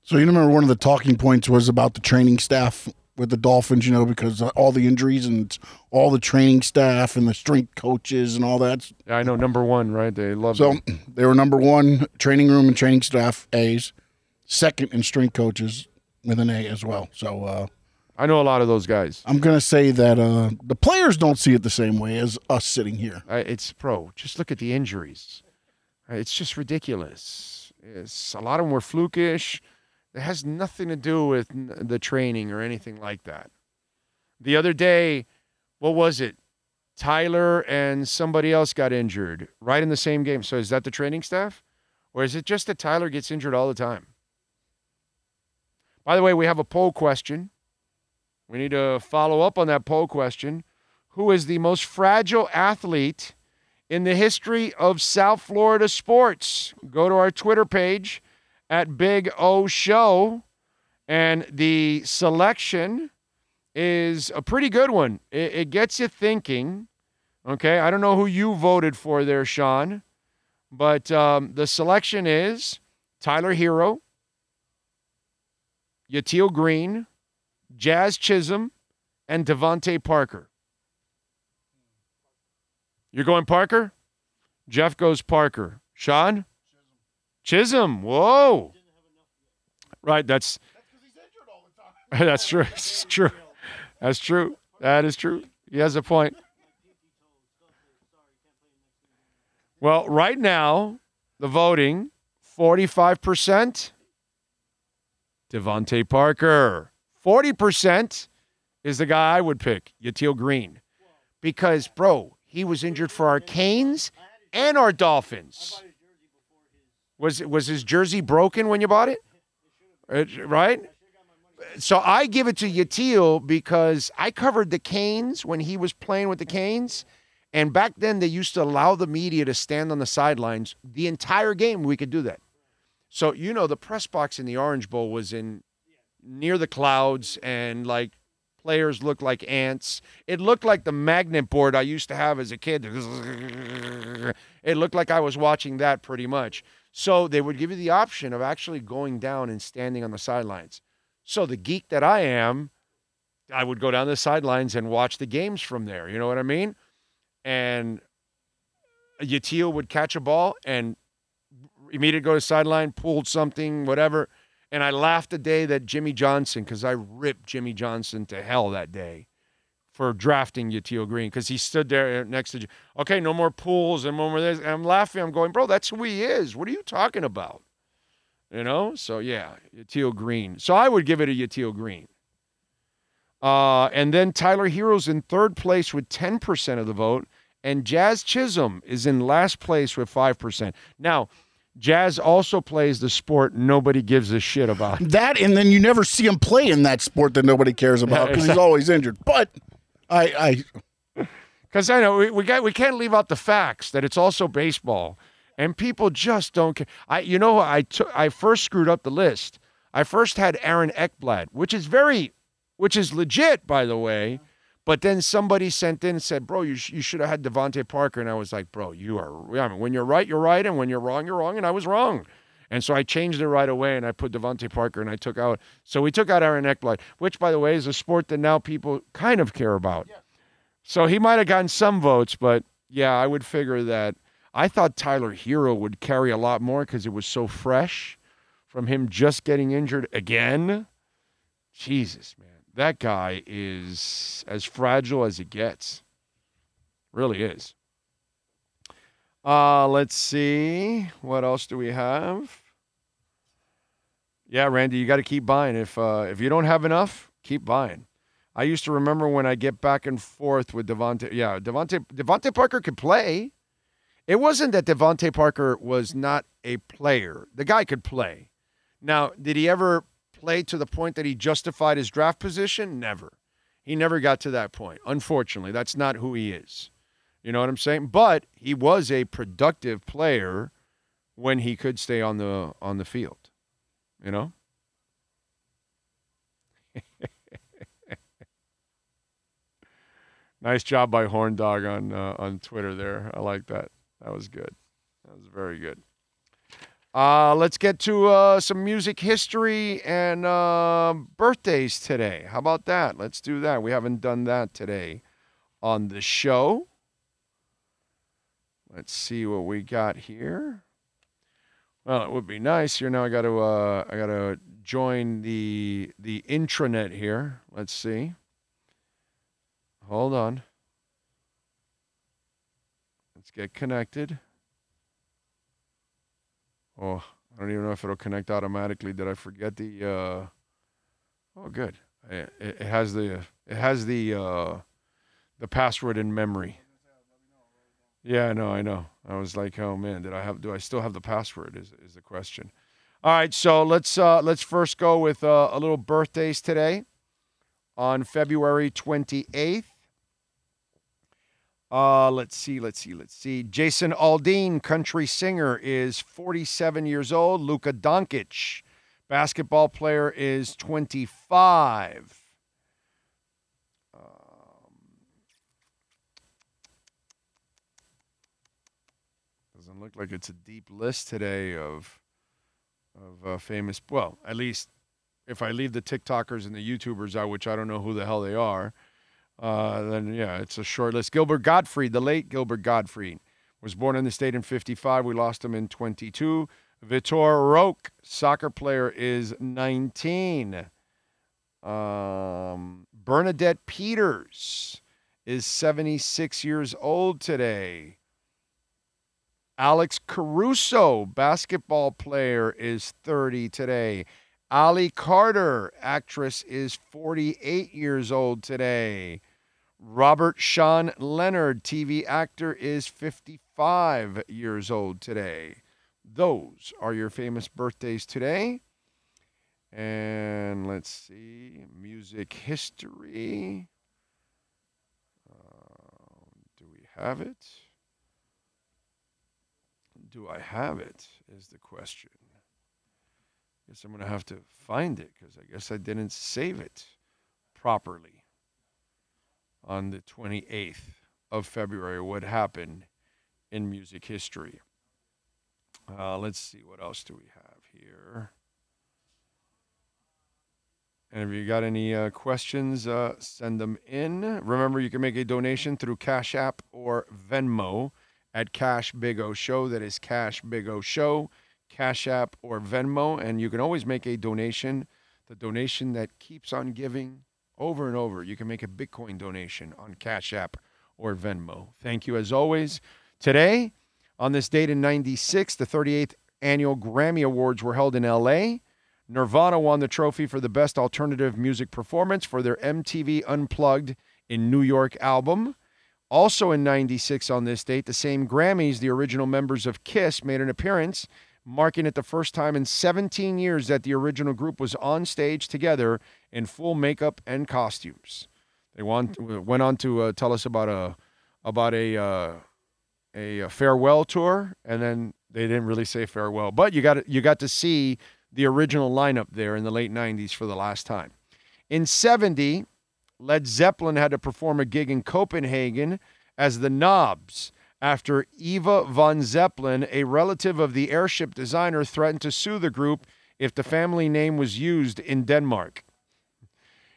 [SPEAKER 4] So you remember one of the talking points was about the training staff with the Dolphins, you know, because of all the injuries and all the training staff and the strength coaches and all that.
[SPEAKER 2] Yeah, I know number one, right? They love
[SPEAKER 4] So
[SPEAKER 2] him.
[SPEAKER 4] they were number one training room and training staff A's, second in strength coaches with an A as well. So uh,
[SPEAKER 2] I know a lot of those guys.
[SPEAKER 4] I'm gonna say that uh, the players don't see it the same way as us sitting here.
[SPEAKER 2] I, it's pro. Just look at the injuries. Uh, It's just ridiculous. It's, a lot of them were flukish. It has nothing to do with the training or anything like that. The other day, what was it? Tyler and somebody else got injured right in the same game. So is that the training staff, or is it just that Tyler gets injured all the time? By the way, we have a poll question. We need to follow up on that poll question. Who is the most fragile athlete in the history of South Florida sports? Go to our Twitter page at Big O Show, and the selection is a pretty good one. It, it gets you thinking. Okay, I don't know who you voted for there, Sean, but um, the selection is Tyler Herro, Yatil Green, Jazz Chisholm, and DeVante Parker. You're going Parker? Jeff goes Parker. Sean? Chisholm. Whoa. Right, that's that's because he's injured all the time. That's true. It's true. That's true. That is true. He has a point. Well, right now, the voting 45% DeVante Parker. 40% is the guy I would pick, Yatil Green. Because, bro, he was injured for our Canes and our Dolphins. Was was his jersey broken when you bought it? Uh, Right? So I give it to Yatil because I covered the Canes when he was playing with the Canes. And back then, they used to allow the media to stand on the sidelines the entire game. We could do that. So, you know, the press box in the Orange Bowl was in near the clouds and like players looked like ants. It looked like the magnet board I used to have as a kid. It looked like I was watching that pretty much. So they would give you the option of actually going down and standing on the sidelines. So the geek that I am, I would go down the sidelines and watch the games from there. You know what I mean? And Yatil would catch a ball and immediately go to the sideline, pulled something, whatever. And I laughed the day that Jimmy Johnson, because I ripped Jimmy Johnson to hell that day for drafting Yatil Green, because he stood there next to, you. okay, no more pools and no more this. And I'm laughing. I'm going, bro, that's who he is. What are you talking about? You know? So, yeah, Yatil Green. So I would give it a Yatil Green. Uh, and then Tyler Herro's in third place with 10% of the vote, and Jazz Chisholm is in last place with 5%. Now, Jazz also plays the sport nobody gives a shit about.
[SPEAKER 4] That and then you never see him play in that sport that nobody cares about because he's always injured. But I, I
[SPEAKER 2] Because I know we, we got we can't leave out the facts that it's also baseball, and people just don't care. I you know I took I first screwed up the list. I first had Aaron Ekblad, which is very, which is legit by the way. But then somebody sent in and said, "Bro, you, sh- you should have had DeVante Parker," and I was like, "Bro, you are. I mean, when you're right, you're right, and when you're wrong, you're wrong." And I was wrong, and so I changed it right away, and I put DeVante Parker, and I took out. So we took out Aaron Ekblad, which, by the way, is a sport that now people kind of care about. So he might have gotten some votes, but yeah, I would figure that. I thought Tyler Herro would carry a lot more because it was so fresh from him just getting injured again. Jesus, man. That guy is as fragile as it gets. Really is. Uh, let's see. What else do we have? Yeah, Randy, you got to keep buying. If uh, if you don't have enough, keep buying. I used to remember when I get back and forth with DeVante. Yeah, DeVante DeVante Parker could play. It wasn't that DeVante Parker was not a player. The guy could play. Now, did he ever play to the point that he justified his draft position? Never. He never got to that point. Unfortunately, that's not who he is. You know what I'm saying? But he was a productive player when he could stay on the on the field. You know? nice job by Horn Dog on uh, on Twitter there. I like that. That was good. That was very good. Uh, let's get to uh, some music history and uh, birthdays today. How about that? Let's do that. We haven't done that today on the show. Let's see what we got here. Well, it would be nice here. Now I got to uh, I got to join the the intranet here. Let's see. Hold on. Let's get connected. Oh, I don't even know if it'll connect automatically. Did I forget the? Uh... Oh, good. It, it has the it has the uh, the password in memory. Yeah, I know, I know. I was like, oh man, did I have? Do I still have the password? Is is the question? All right, so let's uh, let's first go with uh, a little birthdays today. On February twenty eighth. Uh, let's see, let's see, let's see. Jason Aldean, country singer, is 47 years old. Luka Doncic, basketball player, is 25. Um, doesn't look like it's a deep list today of of uh, famous. Well, at least if I leave the TikTokers and the YouTubers out, which I don't know who the hell they are. Uh, then yeah, it's a short list. Gilbert Gottfried, the late Gilbert Gottfried, was born in the state in 55. We lost him in 22. Vitor Roque, soccer player, is 19. Um, Bernadette Peters is 76 years old today. Alex Caruso, basketball player, is 30 today. Ali Larter, actress, is 48 years old today. Robert Sean Leonard, TV actor, is 55 years old today. Those are your famous birthdays today. And let's see, music history. Uh, do we have it? Do I have it? Is the question. I guess I'm going to have to find it because I guess I didn't save it properly on the 28th of February. What happened in music history? Uh, let's see, what else do we have here? And if you got any uh, questions, uh, send them in. Remember, you can make a donation through Cash App or Venmo at Cash Big O Show. That is Cash Big O Show, Cash App or Venmo. And you can always make a donation, the donation that keeps on giving over and over. You can make a Bitcoin donation on Cash App or Venmo. Thank you as always. Today, on this date in 96, the 38th annual Grammy Awards were held in LA. Nirvana won the trophy for the best alternative music performance for their MTV Unplugged in New York album. Also in 96 on this date, the same Grammys, the original members of Kiss made an appearance, marking it the first time in 17 years that the original group was on stage together in full makeup and costumes. They want, went on to uh, tell us about a about a, uh, a a farewell tour, and then they didn't really say farewell, but you got you got to see the original lineup there in the late 90s for the last time. In 70, Led Zeppelin had to perform a gig in Copenhagen as the Knobs after Eva von Zeppelin, a relative of the airship designer, threatened to sue the group if the family name was used in Denmark.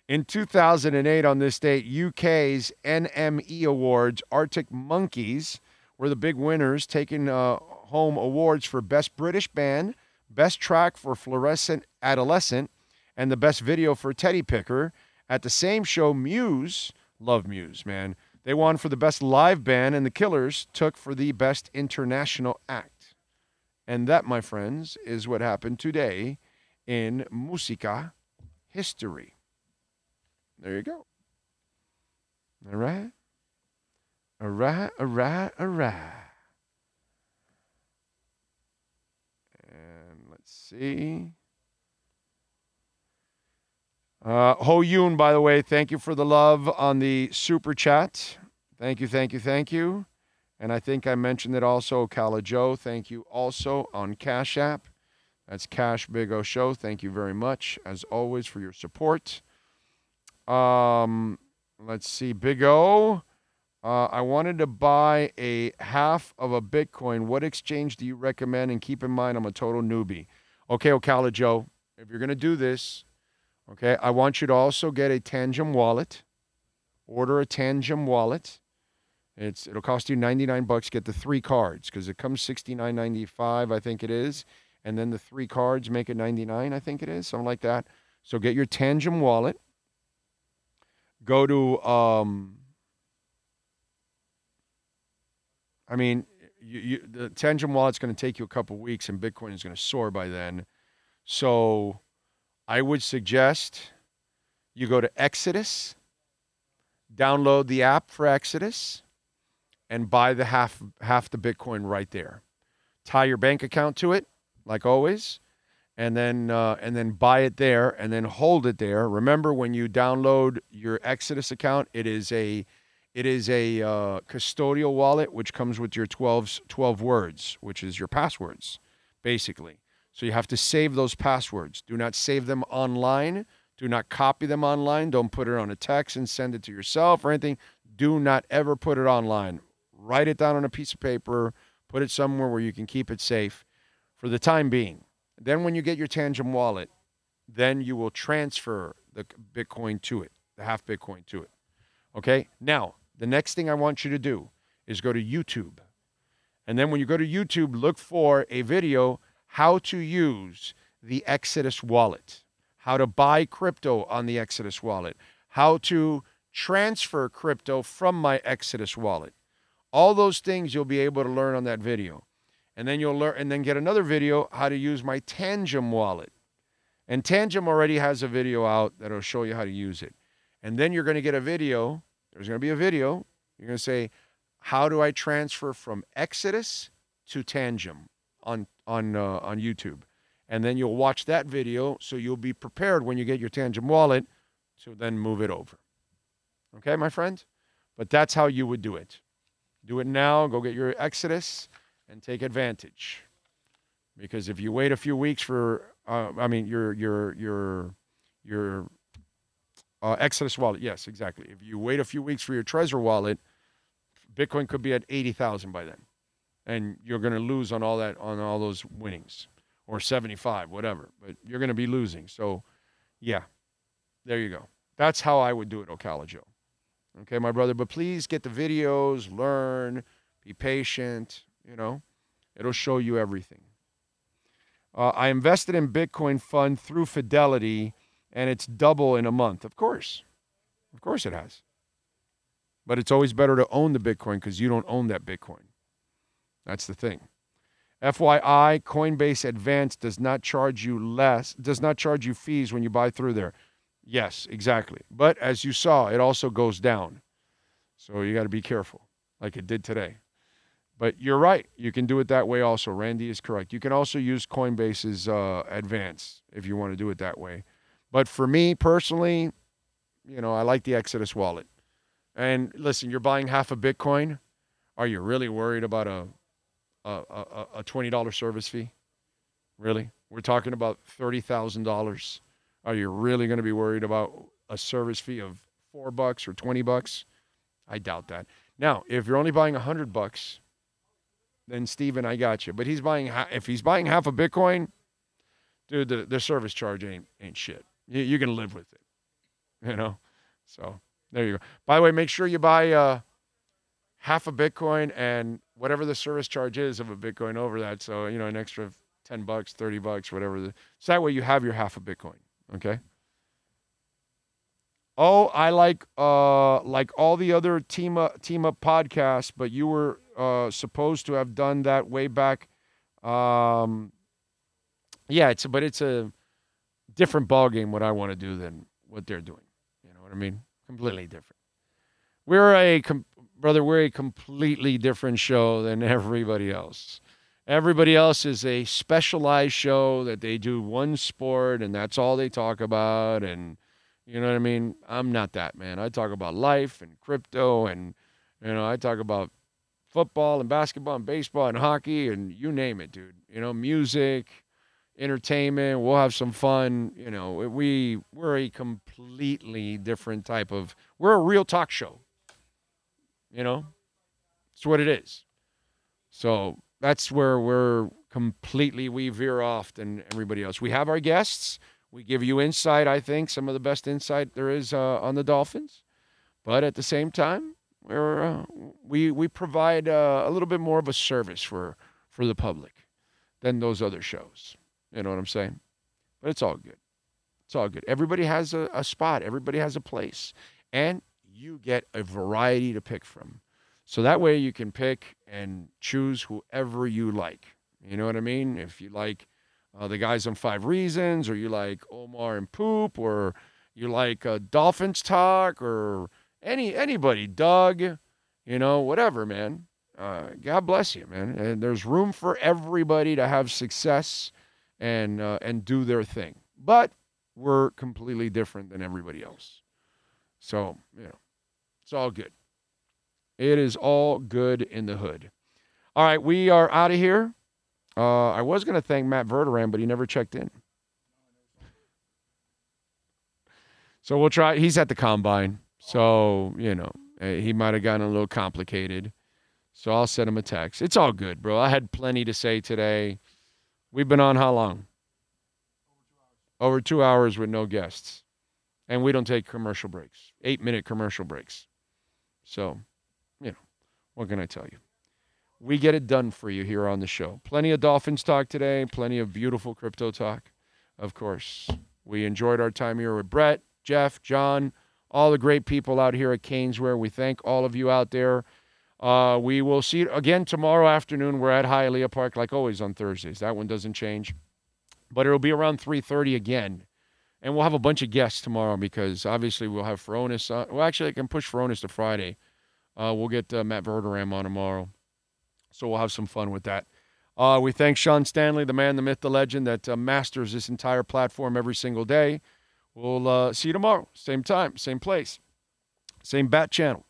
[SPEAKER 2] In 2008, on this date, UK's NME Awards, Arctic Monkeys were the big winners, taking uh, home awards for Best British Band, Best Track for Fluorescent Adolescent, and the Best Video for Teddy Picker. At the same show, Muse, love Muse, man, they won for the Best Live Band, and the Killers took for the Best International Act. And that, my friends, is what happened today in Musica history. There you go. All right. All right, all right, all right. And let's see. Uh, Ho Yoon, by the way, thank you for the love on the super chat. Thank you, thank you, thank you. And I think I mentioned it also. Kala Joe, thank you also on Cash App. That's Cash Big O Show. Thank you very much, as always, for your support. Um, let's see, Big O. Uh, I wanted to buy a half of a Bitcoin. What exchange do you recommend? And keep in mind, I'm a total newbie. Okay, Ocala Joe, if you're going to do this, okay, I want you to also get a Tangem wallet. Order a Tangem wallet. It's it'll cost you 99 bucks. Get the three cards because it comes 69.95, I think it is, and then the three cards make it 99, I think it is, something like that. So get your Tangem wallet. Go to um, I mean, you, you, the Tangem wallet's going to take you a couple weeks, and Bitcoin is going to soar by then. So, I would suggest you go to Exodus, download the app for Exodus, and buy the half half the Bitcoin right there. Tie your bank account to it, like always, and then uh, and then buy it there, and then hold it there. Remember, when you download your Exodus account, it is a it is a uh, custodial wallet, which comes with your 12, 12 words, which is your passwords, basically. So you have to save those passwords. Do not save them online. Do not copy them online. Don't put it on a text and send it to yourself or anything. Do not ever put it online. Write it down on a piece of paper. Put it somewhere where you can keep it safe for the time being. Then, when you get your Tangem wallet, then you will transfer the Bitcoin to it, the half Bitcoin to it. Okay? Now, the next thing I want you to do is go to YouTube. And then when you go to YouTube, look for a video how to use the Exodus wallet, how to buy crypto on the Exodus wallet, how to transfer crypto from my Exodus wallet. All those things you'll be able to learn on that video. And then you'll learn and then get another video how to use my Tangem wallet. And Tangem already has a video out that'll show you how to use it. And then you're going to get a video there's going to be a video. You're going to say, "How do I transfer from Exodus to Tangem on on uh, on YouTube?" And then you'll watch that video, so you'll be prepared when you get your Tangem wallet to then move it over. Okay, my friend. But that's how you would do it. Do it now. Go get your Exodus and take advantage. Because if you wait a few weeks for, uh, I mean, your your your your uh, Exodus wallet, yes, exactly. If you wait a few weeks for your Trezor wallet, Bitcoin could be at eighty thousand by then, and you're going to lose on all that on all those winnings, or seventy five, whatever. But you're going to be losing. So, yeah, there you go. That's how I would do it, Ocala Joe. Okay, my brother. But please get the videos, learn, be patient. You know, it'll show you everything. Uh, I invested in Bitcoin fund through Fidelity and it's double in a month. Of course. Of course it has. But it's always better to own the Bitcoin because you don't own that Bitcoin. That's the thing. FYI, Coinbase Advanced does not charge you less, does not charge you fees when you buy through there. Yes, exactly. But as you saw, it also goes down. So you got to be careful, like it did today. But you're right. You can do it that way also. Randy is correct. You can also use Coinbase's uh, Advance if you want to do it that way. But for me personally, you know, I like the Exodus wallet. And listen, you're buying half a Bitcoin. Are you really worried about a a, a, a twenty dollar service fee? Really? We're talking about thirty thousand dollars. Are you really going to be worried about a service fee of four bucks or twenty bucks? I doubt that. Now, if you're only buying a hundred bucks, then Steven, I got you. But he's buying if he's buying half a Bitcoin, dude, the, the service charge ain't ain't shit you, you can live with it. You know? So there you go. By the way, make sure you buy uh, half a Bitcoin and whatever the service charge is of a Bitcoin over that. So, you know, an extra 10 bucks, 30 bucks, whatever. The, so that way you have your half a Bitcoin. Okay. Oh, I like uh like all the other team up, team up podcasts, but you were uh supposed to have done that way back. Um yeah, it's but it's a different ball game what I want to do than what they're doing. You know what I mean? Completely different. We're a com- brother. We're a completely different show than everybody else. Everybody else is a specialized show that they do one sport and that's all they talk about. And you know what I mean? I'm not that man. I talk about life and crypto and you know I talk about football and basketball and baseball and hockey and you name it, dude. You know, music entertainment. We'll have some fun. You know, we we're a completely different type of. We're a real talk show. You know, it's what it is. So that's where we're completely we veer off than everybody else. We have our guests. We give you insight. I think some of the best insight there is uh, on the Dolphins, but at the same time, we're uh, we we provide uh, a little bit more of a service for for the public than those other shows. You know what I'm saying? But it's all good. It's all good. Everybody has a, a spot. Everybody has a place, and you get a variety to pick from. So that way you can pick and choose whoever you like. You know what I mean? If you like uh, the guys on Five Reasons, or you like Omar and Poop, or you like uh, Dolphins Talk, or any anybody, Doug, you know, whatever, man. Uh, God bless you, man. And there's room for everybody to have success and uh, and do their thing. But we're completely different than everybody else. So you know, it's all good. It is all good in the hood. All right, we are out of here. Uh, I was going to thank Matt Verderame, but he never checked in. So we'll try. He's at the combine. So, you know, eh, he might have gotten a little complicated. So I'll send him a text. It's all good, bro. I had plenty to say today. We've been on how long? Over two hours with no guests. And we don't take commercial breaks, eight minute commercial breaks. So, you know, what can I tell you? We get it done for you here on the show. Plenty of Dolphins talk today, plenty of beautiful crypto talk, of course. We enjoyed our time here with Brett, Jeff, John, all the great people out here at Canesware. We thank all of you out there. Uh, we will see you again tomorrow afternoon. We're at Hialeah Park, like always on Thursdays. That one doesn't change, but it'll be around 3:30 again, and we'll have a bunch of guests tomorrow because obviously we'll have Furones. Uh, well, actually, I can push Furones to Friday. Uh, we'll get uh, Matt Verderame on tomorrow, so we'll have some fun with that. Uh, we thank Sean Stanley, the man, the myth, the legend, that uh, masters this entire platform every single day. We'll uh, see you tomorrow, same time, same place, same bat channel.